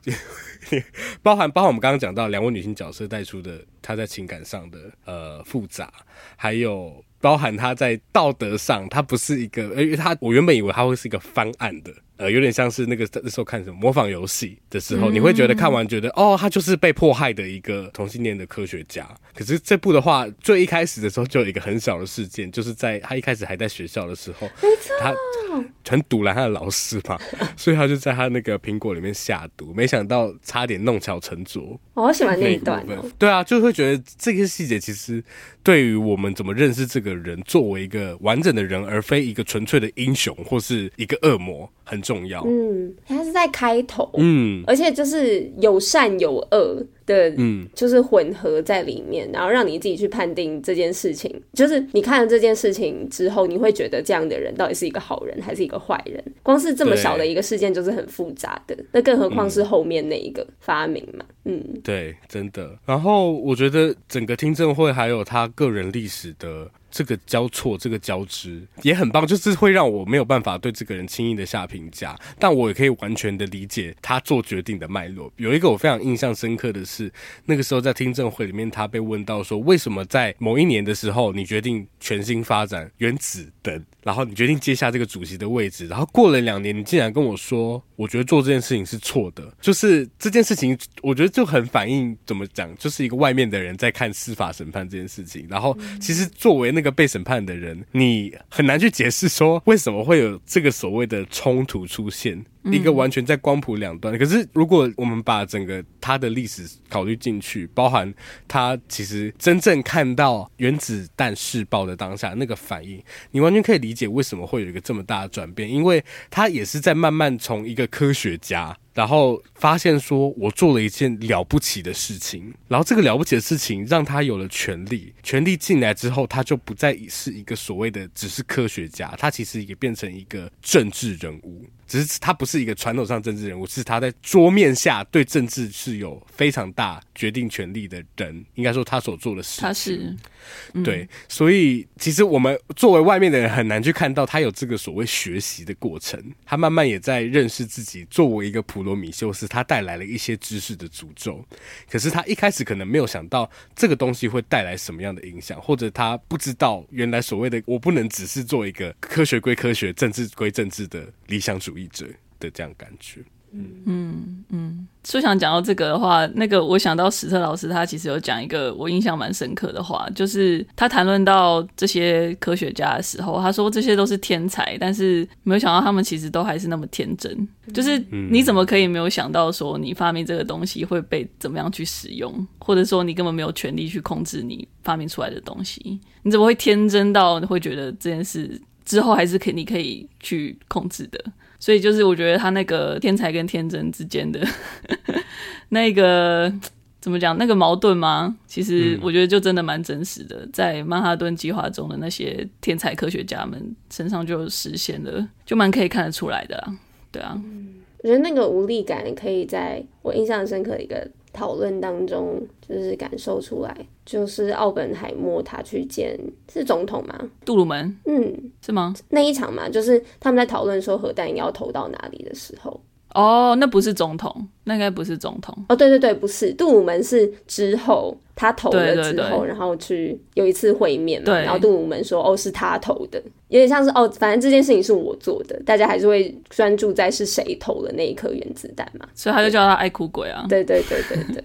包含包含我们刚刚讲到两位女性角色带出的她在情感上的呃复杂，还有。包含他在道德上，他不是一个，因为他我原本以为他会是一个方案的。呃，有点像是那个那时候看什么模仿游戏的时候，嗯、你会觉得看完觉得哦，他就是被迫害的一个同性恋的科学家。可是这部的话，最一开始的时候就有一个很小的事件，就是在他一开始还在学校的时候，他很堵拦他的老师嘛，所以他就在他那个苹果里面下毒，没想到差点弄巧成拙。我好喜欢那一段，哦，对啊，就会觉得这个细节其实对于我们怎么认识这个人，作为一个完整的人，而非一个纯粹的英雄或是一个恶魔。很重要。嗯，他是在开头，嗯，而且就是有善有恶的，嗯，就是混合在里面，然后让你自己去判定这件事情。就是你看了这件事情之后，你会觉得这样的人到底是一个好人还是一个坏人？光是这么小的一个事件就是很复杂的，那更何况是后面那一个发明嘛？嗯，对，真的。然后我觉得整个听证会还有他个人历史的。这个交错，这个交织也很棒，就是会让我没有办法对这个人轻易的下评价，但我也可以完全的理解他做决定的脉络。有一个我非常印象深刻的是，那个时候在听证会里面，他被问到说，为什么在某一年的时候，你决定全新发展原子灯？然后你决定接下这个主席的位置，然后过了两年，你竟然跟我说，我觉得做这件事情是错的。就是这件事情，我觉得就很反映怎么讲，就是一个外面的人在看司法审判这件事情。然后其实作为那个被审判的人，你很难去解释说为什么会有这个所谓的冲突出现。一个完全在光谱两端，可是如果我们把整个他的历史考虑进去，包含他其实真正看到原子弹试爆的当下那个反应，你完全可以理解为什么会有一个这么大的转变，因为他也是在慢慢从一个科学家。然后发现说，我做了一件了不起的事情，然后这个了不起的事情让他有了权利，权利进来之后，他就不再是一个所谓的只是科学家，他其实也变成一个政治人物，只是他不是一个传统上政治人物，是他在桌面下对政治是有非常大决定权力的人，应该说他所做的事情，他是，嗯、对，所以其实我们作为外面的人很难去看到他有这个所谓学习的过程，他慢慢也在认识自己，作为一个普。罗米修斯他带来了一些知识的诅咒，可是他一开始可能没有想到这个东西会带来什么样的影响，或者他不知道原来所谓的我不能只是做一个科学归科学、政治归政治的理想主义者的这样感觉。嗯嗯嗯。所以想讲到这个的话，那个我想到史特老师他其实有讲一个我印象蛮深刻的话，就是他谈论到这些科学家的时候，他说这些都是天才，但是没有想到他们其实都还是那么天真。就是你怎么可以没有想到说你发明这个东西会被怎么样去使用，或者说你根本没有权利去控制你发明出来的东西？你怎么会天真到会觉得这件事之后还是可你可以去控制的？所以就是我觉得他那个天才跟天真之间的 那个怎么讲，那个矛盾吗？其实我觉得就真的蛮真实的，在曼哈顿计划中的那些天才科学家们身上就实现了，就蛮可以看得出来的啦。对啊，我觉得那个无力感可以在我印象深刻的一个。讨论当中就是感受出来，就是奥本海默他去见是总统吗？杜鲁门，嗯，是吗？那一场嘛，就是他们在讨论说核弹要投到哪里的时候。哦，那不是总统，那应该不是总统。哦，对对对，不是，杜鲁门是之后。他投了之后，对对对，然后去有一次会面嘛，然后杜鲁门说：“哦，是他投的，有点像是哦，反正这件事情是我做的，大家还是会专注在是谁投了那一颗原子弹嘛。”所以他就叫他爱哭鬼啊。对对对对对。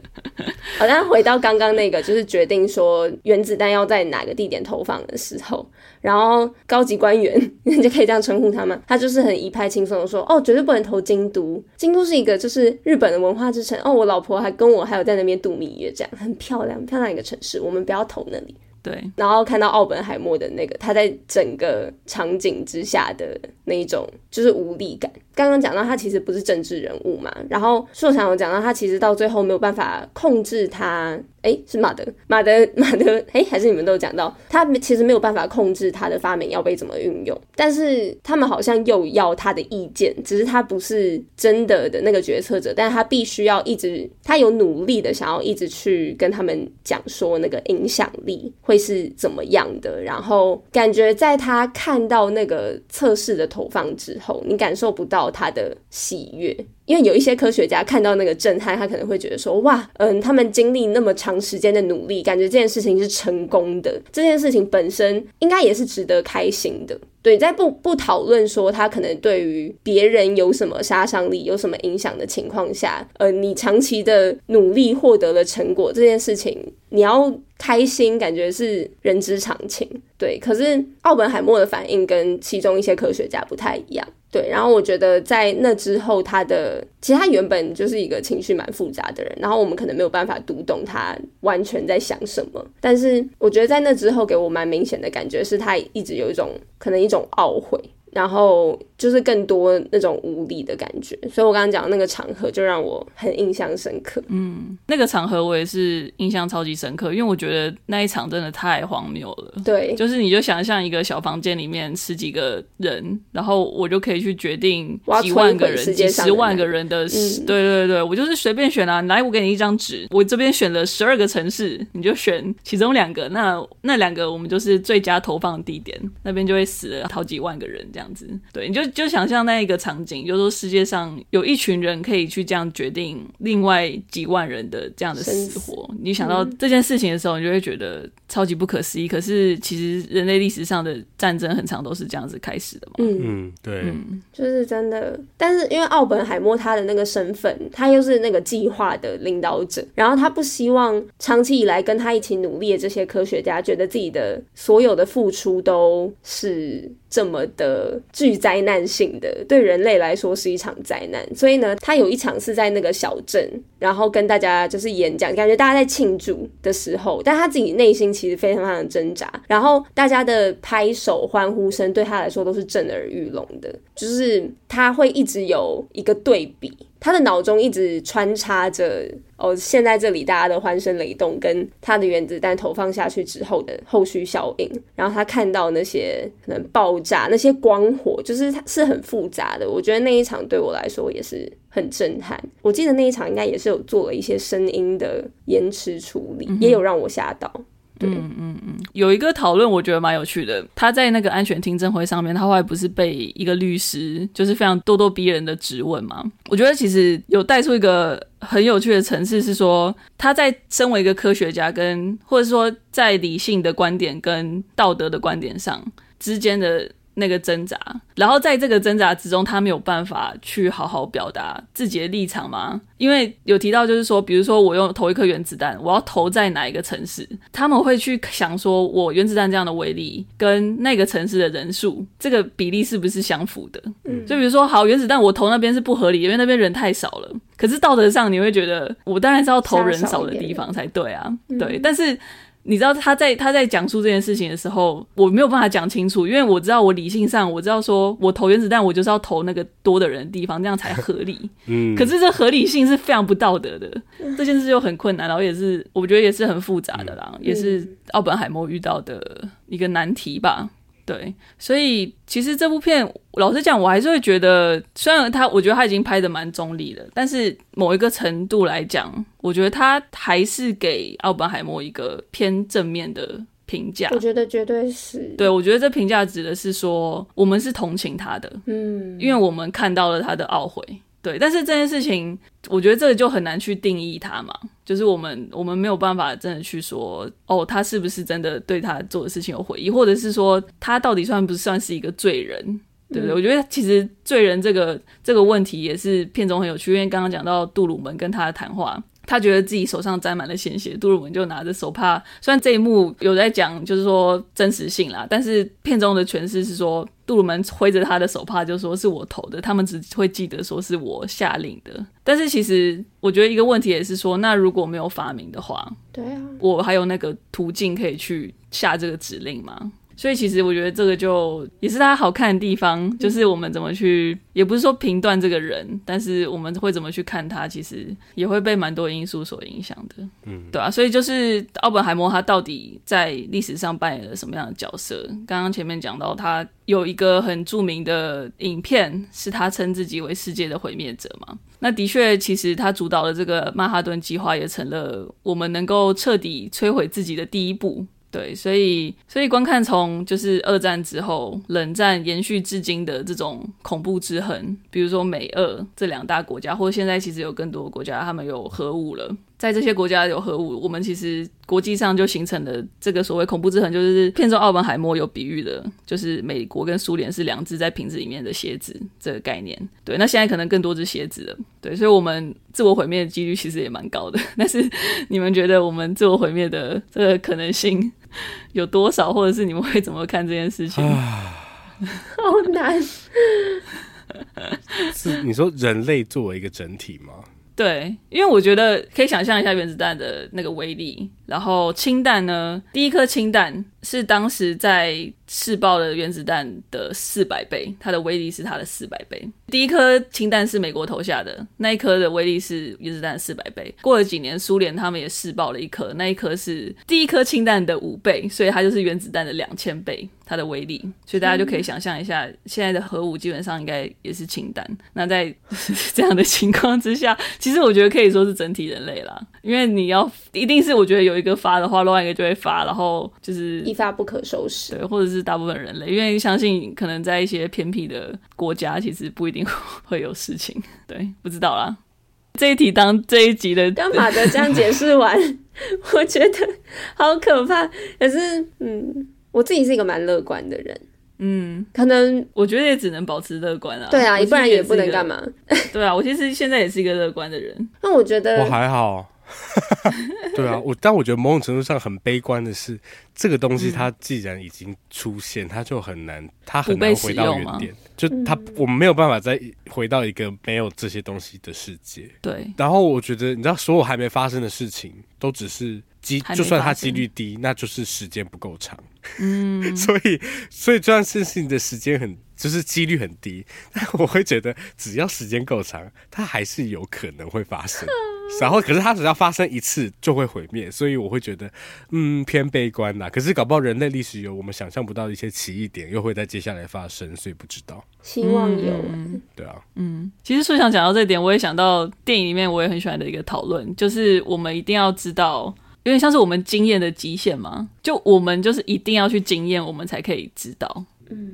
好，那 回到刚刚那个，就是决定说原子弹要在哪个地点投放的时候，然后高级官员你 就可以这样称呼他吗？他就是很一派轻松的说：“哦，绝对不能投京都，京都是一个就是日本的文化之城。哦，我老婆还跟我还有在那边度蜜月，这样很漂亮。”很漂亮一个城市，我们不要投那里。对，然后看到奥本海默的那个，他在整个场景之下的那一种就是无力感。刚刚讲到他其实不是政治人物嘛，然后硕强有讲到他其实到最后没有办法控制他。哎，是马德，马德，马德，哎，还是你们都有讲到，他其实没有办法控制他的发明要被怎么运用，但是他们好像又要他的意见，只是他不是真的的那个决策者，但是他必须要一直，他有努力的想要一直去跟他们讲说那个影响力会是怎么样的，然后感觉在他看到那个测试的投放之后，你感受不到他的喜悦。因为有一些科学家看到那个震撼，他可能会觉得说：“哇，嗯，他们经历那么长时间的努力，感觉这件事情是成功的。这件事情本身应该也是值得开心的。”对，在不不讨论说他可能对于别人有什么杀伤力、有什么影响的情况下，呃，你长期的努力获得了成果，这件事情你要开心，感觉是人之常情。对，可是奥本海默的反应跟其中一些科学家不太一样。对，然后我觉得在那之后，他的其实他原本就是一个情绪蛮复杂的人，然后我们可能没有办法读懂他完全在想什么，但是我觉得在那之后给我蛮明显的感觉是他一直有一种可能一种懊悔。然后就是更多那种无力的感觉，所以我刚刚讲的那个场合就让我很印象深刻。嗯，那个场合我也是印象超级深刻，因为我觉得那一场真的太荒谬了。对，就是你就想象一个小房间里面十几个人，然后我就可以去决定几万个人、几十万个人的事。嗯、对对对，我就是随便选啊，来，我给你一张纸，我这边选了十二个城市，你就选其中两个，那那两个我们就是最佳投放地点，那边就会死了好几万个人这样。这样子，对，你就就想象那一个场景，就是说世界上有一群人可以去这样决定另外几万人的这样的死活。死你想到这件事情的时候，你就会觉得超级不可思议。可是其实人类历史上的战争很长都是这样子开始的嘛。嗯嗯，对，嗯，就是真的。但是因为奥本海默他的那个身份，他又是那个计划的领导者，然后他不希望长期以来跟他一起努力的这些科学家，觉得自己的所有的付出都是。这么的具灾难性的，对人类来说是一场灾难。所以呢，他有一场是在那个小镇，然后跟大家就是演讲，感觉大家在庆祝的时候，但他自己内心其实非常非常的挣扎。然后大家的拍手欢呼声对他来说都是震耳欲聋的，就是他会一直有一个对比。他的脑中一直穿插着哦，现在这里大家的欢声雷动，跟他的原子弹投放下去之后的后续效应，然后他看到那些可能爆炸，那些光火，就是它是很复杂的。我觉得那一场对我来说也是很震撼。我记得那一场应该也是有做了一些声音的延迟处理，也有让我吓到。对嗯嗯嗯，有一个讨论我觉得蛮有趣的。他在那个安全听证会上面，他后来不是被一个律师就是非常咄咄逼人的质问吗？我觉得其实有带出一个很有趣的层次，是说他在身为一个科学家跟或者说在理性的观点跟道德的观点上之间的。那个挣扎，然后在这个挣扎之中，他没有办法去好好表达自己的立场吗？因为有提到，就是说，比如说我用投一颗原子弹，我要投在哪一个城市？他们会去想说，我原子弹这样的威力跟那个城市的人数，这个比例是不是相符的？嗯，就比如说，好，原子弹我投那边是不合理，因为那边人太少了。可是道德上，你会觉得我当然是要投人少的地方才对啊，对，但是。你知道他在他在讲述这件事情的时候，我没有办法讲清楚，因为我知道我理性上我知道说，我投原子弹，我就是要投那个多的人的地方，这样才合理。嗯，可是这合理性是非常不道德的，这件事就很困难，然后也是我觉得也是很复杂的啦，也是奥本海默遇到的一个难题吧。对，所以其实这部片，老实讲，我还是会觉得，虽然他，我觉得他已经拍的蛮中立的，但是某一个程度来讲，我觉得他还是给奥本海默一个偏正面的评价。我觉得绝对是。对，我觉得这评价指的是说，我们是同情他的，嗯，因为我们看到了他的懊悔。对，但是这件事情，我觉得这个就很难去定义他嘛，就是我们我们没有办法真的去说，哦，他是不是真的对他做的事情有悔意，或者是说他到底算不算是一个罪人，对不对？嗯、我觉得其实罪人这个这个问题也是片中很有趣，因为刚刚讲到杜鲁门跟他的谈话。他觉得自己手上沾满了鲜血，杜鲁门就拿着手帕。虽然这一幕有在讲，就是说真实性啦，但是片中的诠释是说，杜鲁门挥着他的手帕，就说是我投的，他们只会记得说是我下令的。但是其实我觉得一个问题也是说，那如果没有发明的话，对啊，我还有那个途径可以去下这个指令吗？所以其实我觉得这个就也是他好看的地方，就是我们怎么去，也不是说评断这个人，但是我们会怎么去看他，其实也会被蛮多因素所影响的，嗯，对啊，所以就是奥本海默他到底在历史上扮演了什么样的角色？刚刚前面讲到他有一个很著名的影片，是他称自己为世界的毁灭者嘛？那的确，其实他主导的这个曼哈顿计划也成了我们能够彻底摧毁自己的第一步。对，所以所以观看从就是二战之后，冷战延续至今的这种恐怖之痕，比如说美俄这两大国家，或者现在其实有更多国家，他们有核武了。在这些国家有核武，我们其实国际上就形成了这个所谓恐怖之痕，就是片中奥本海默有比喻的，就是美国跟苏联是两只在瓶子里面的蝎子这个概念。对，那现在可能更多只蝎子了。对，所以我们自我毁灭的几率其实也蛮高的。但是你们觉得我们自我毁灭的这个可能性有多少，或者是你们会怎么看这件事情？好难。是 你说人类作为一个整体吗？对，因为我觉得可以想象一下原子弹的那个威力，然后氢弹呢，第一颗氢弹是当时在试爆的原子弹的四百倍，它的威力是它的四百倍。第一颗氢弹是美国投下的，那一颗的威力是原子弹四百倍。过了几年，苏联他们也试爆了一颗，那一颗是第一颗氢弹的五倍，所以它就是原子弹的两千倍。它的威力，所以大家就可以想象一下，现在的核武基本上应该也是氢弹。那在 这样的情况之下，其实我觉得可以说是整体人类啦，因为你要一定是我觉得有一个发的话，另外一个就会发，然后就是一发不可收拾。对，或者是大部分人类，因为相信可能在一些偏僻的国家，其实不一定会有事情。对，不知道啦。这一题当这一集的干嘛的？这样解释完，我觉得好可怕。可是，嗯。我自己是一个蛮乐观的人，嗯，可能我觉得也只能保持乐观啊。对啊，不然也不能干嘛。对啊，我其实现在也是一个乐观的人。那我觉得我还好。对啊，我但我觉得某种程度上很悲观的是，这个东西它既然已经出现，它就很难，它很难回到原点。就它，我们没有办法再回到一个没有这些东西的世界。对。然后我觉得，你知道，所有还没发生的事情，都只是机，就算它几率低，那就是时间不够长。嗯。所以，所以这段事情的时间很，就是几率很低。但我会觉得，只要时间够长，它还是有可能会发生。然后，可是它只要发生一次就会毁灭，所以我会觉得，嗯，偏悲观呐。可是搞不好人类历史有我们想象不到的一些奇异点，又会在接下来发生，所以不知道。希望有，嗯、对啊，嗯。其实，说想讲到这点，我也想到电影里面我也很喜欢的一个讨论，就是我们一定要知道，有点像是我们经验的极限嘛。就我们就是一定要去经验，我们才可以知道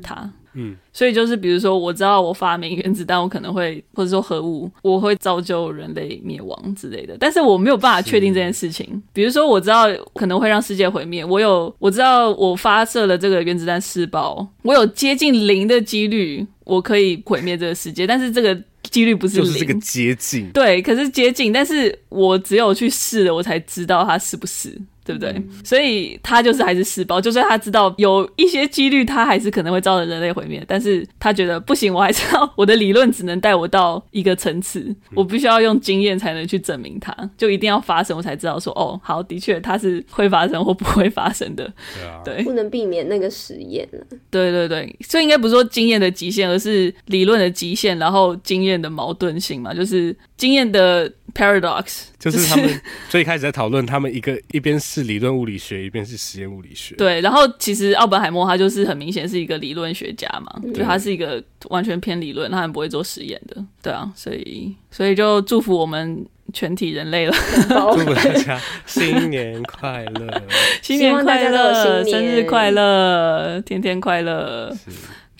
它。嗯，所以就是比如说，我知道我发明原子弹，我可能会或者说核武，我会造就人类灭亡之类的，但是我没有办法确定这件事情。比如说，我知道可能会让世界毁灭，我有我知道我发射了这个原子弹试爆，我有接近零的几率我可以毁灭这个世界，但是这个几率不是零，就是这个接近，对，可是接近，但是我只有去试了，我才知道它是不是。对不对？嗯、所以他就是还是试爆，就算他知道有一些几率，他还是可能会造成人类毁灭。但是他觉得不行，我还是要我的理论只能带我到一个层次，嗯、我必须要用经验才能去证明它，就一定要发生，我才知道说哦，好，的确它是会发生或不会发生的。对啊，对，不能避免那个实验了。对对对，所以应该不是说经验的极限，而是理论的极限，然后经验的矛盾性嘛，就是经验的。Paradox 就是他们最开始在讨论，他们一个一边是理论物理学，一边是实验物理学。对，然后其实奥本海默他就是很明显是一个理论学家嘛，就他是一个完全偏理论，他很不会做实验的。对啊，所以所以就祝福我们全体人类了，祝福大家新年快乐，新年快乐，生日快乐，天天快乐。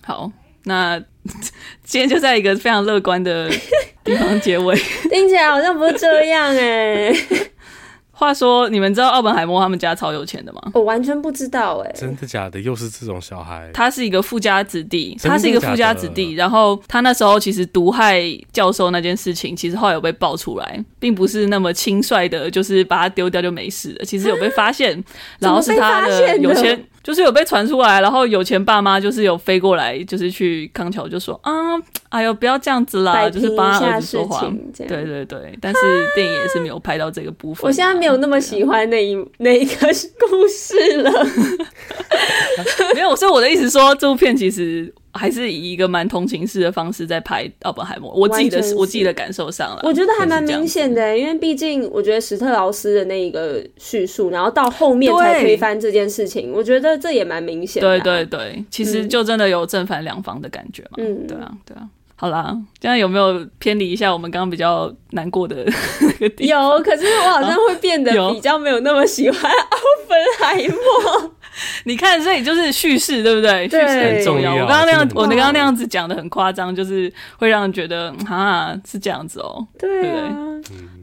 好，那 今天就在一个非常乐观的。地方结尾 听起来好像不是这样哎。话说，你们知道奥本海默他们家超有钱的吗？我完全不知道哎。真的假的？又是这种小孩？他是一个富家子弟，他是一个富家子弟。然后他那时候其实毒害教授那件事情，其实后来有被爆出来，并不是那么轻率的，就是把他丢掉就没事了。其实有被发现，然后是他的有钱。就是有被传出来，然后有钱爸妈就是有飞过来，就是去康桥就说啊，哎呦不要这样子啦，就是帮他儿子说话。对对对，但是电影也是没有拍到这个部分。我现在没有那么喜欢那一 那一个故事了。没有，所以我的意思说，这部片其实。还是以一个蛮同情式的方式在拍奥本海默，我自己的我自己的感受上了，我觉得还蛮明显的，因为毕竟我觉得史特劳斯的那一个叙述，然后到后面才推翻这件事情，我觉得这也蛮明显的。对对对，其实就真的有正反两方的感觉嘛。嗯，对啊，对啊。好啦，这样有没有偏离一下我们刚刚比较难过的 那个地方？有，可是我好像会变得比较没有那么喜欢奥本海默。你看，这里就是叙事，对不对？叙事很重要。我刚刚那样，我刚刚那样子讲的很夸张，就是会让人觉得啊，是这样子哦，对不对？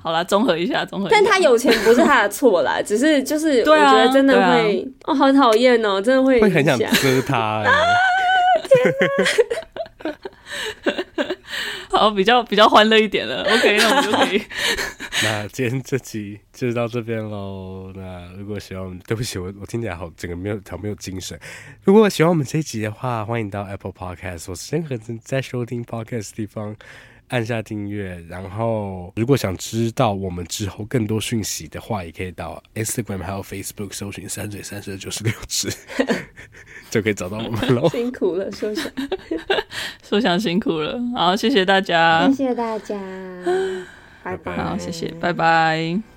好啦，综合一下，综合一下。但他有钱不是他的错啦，只是就是我觉得真的会哦，好讨厌哦，真的会会很想割他。天哪！好，比较比较欢乐一点了。OK，那我们就可以。那今天这集就到这边喽。那如果喜欢我们，对不起，我我听起来好整个没有好没有精神。如果喜欢我们这一集的话，欢迎到 Apple Podcast 或是任何正在收听 Podcast 的地方。按下订阅，然后如果想知道我们之后更多讯息的话，也可以到 Instagram 还有 Facebook 搜寻“三嘴三舌九十六尺”，就可以找到我们喽。辛苦了，说想，说想辛苦了。好，谢谢大家，谢谢大家，拜拜。好，谢谢，拜拜。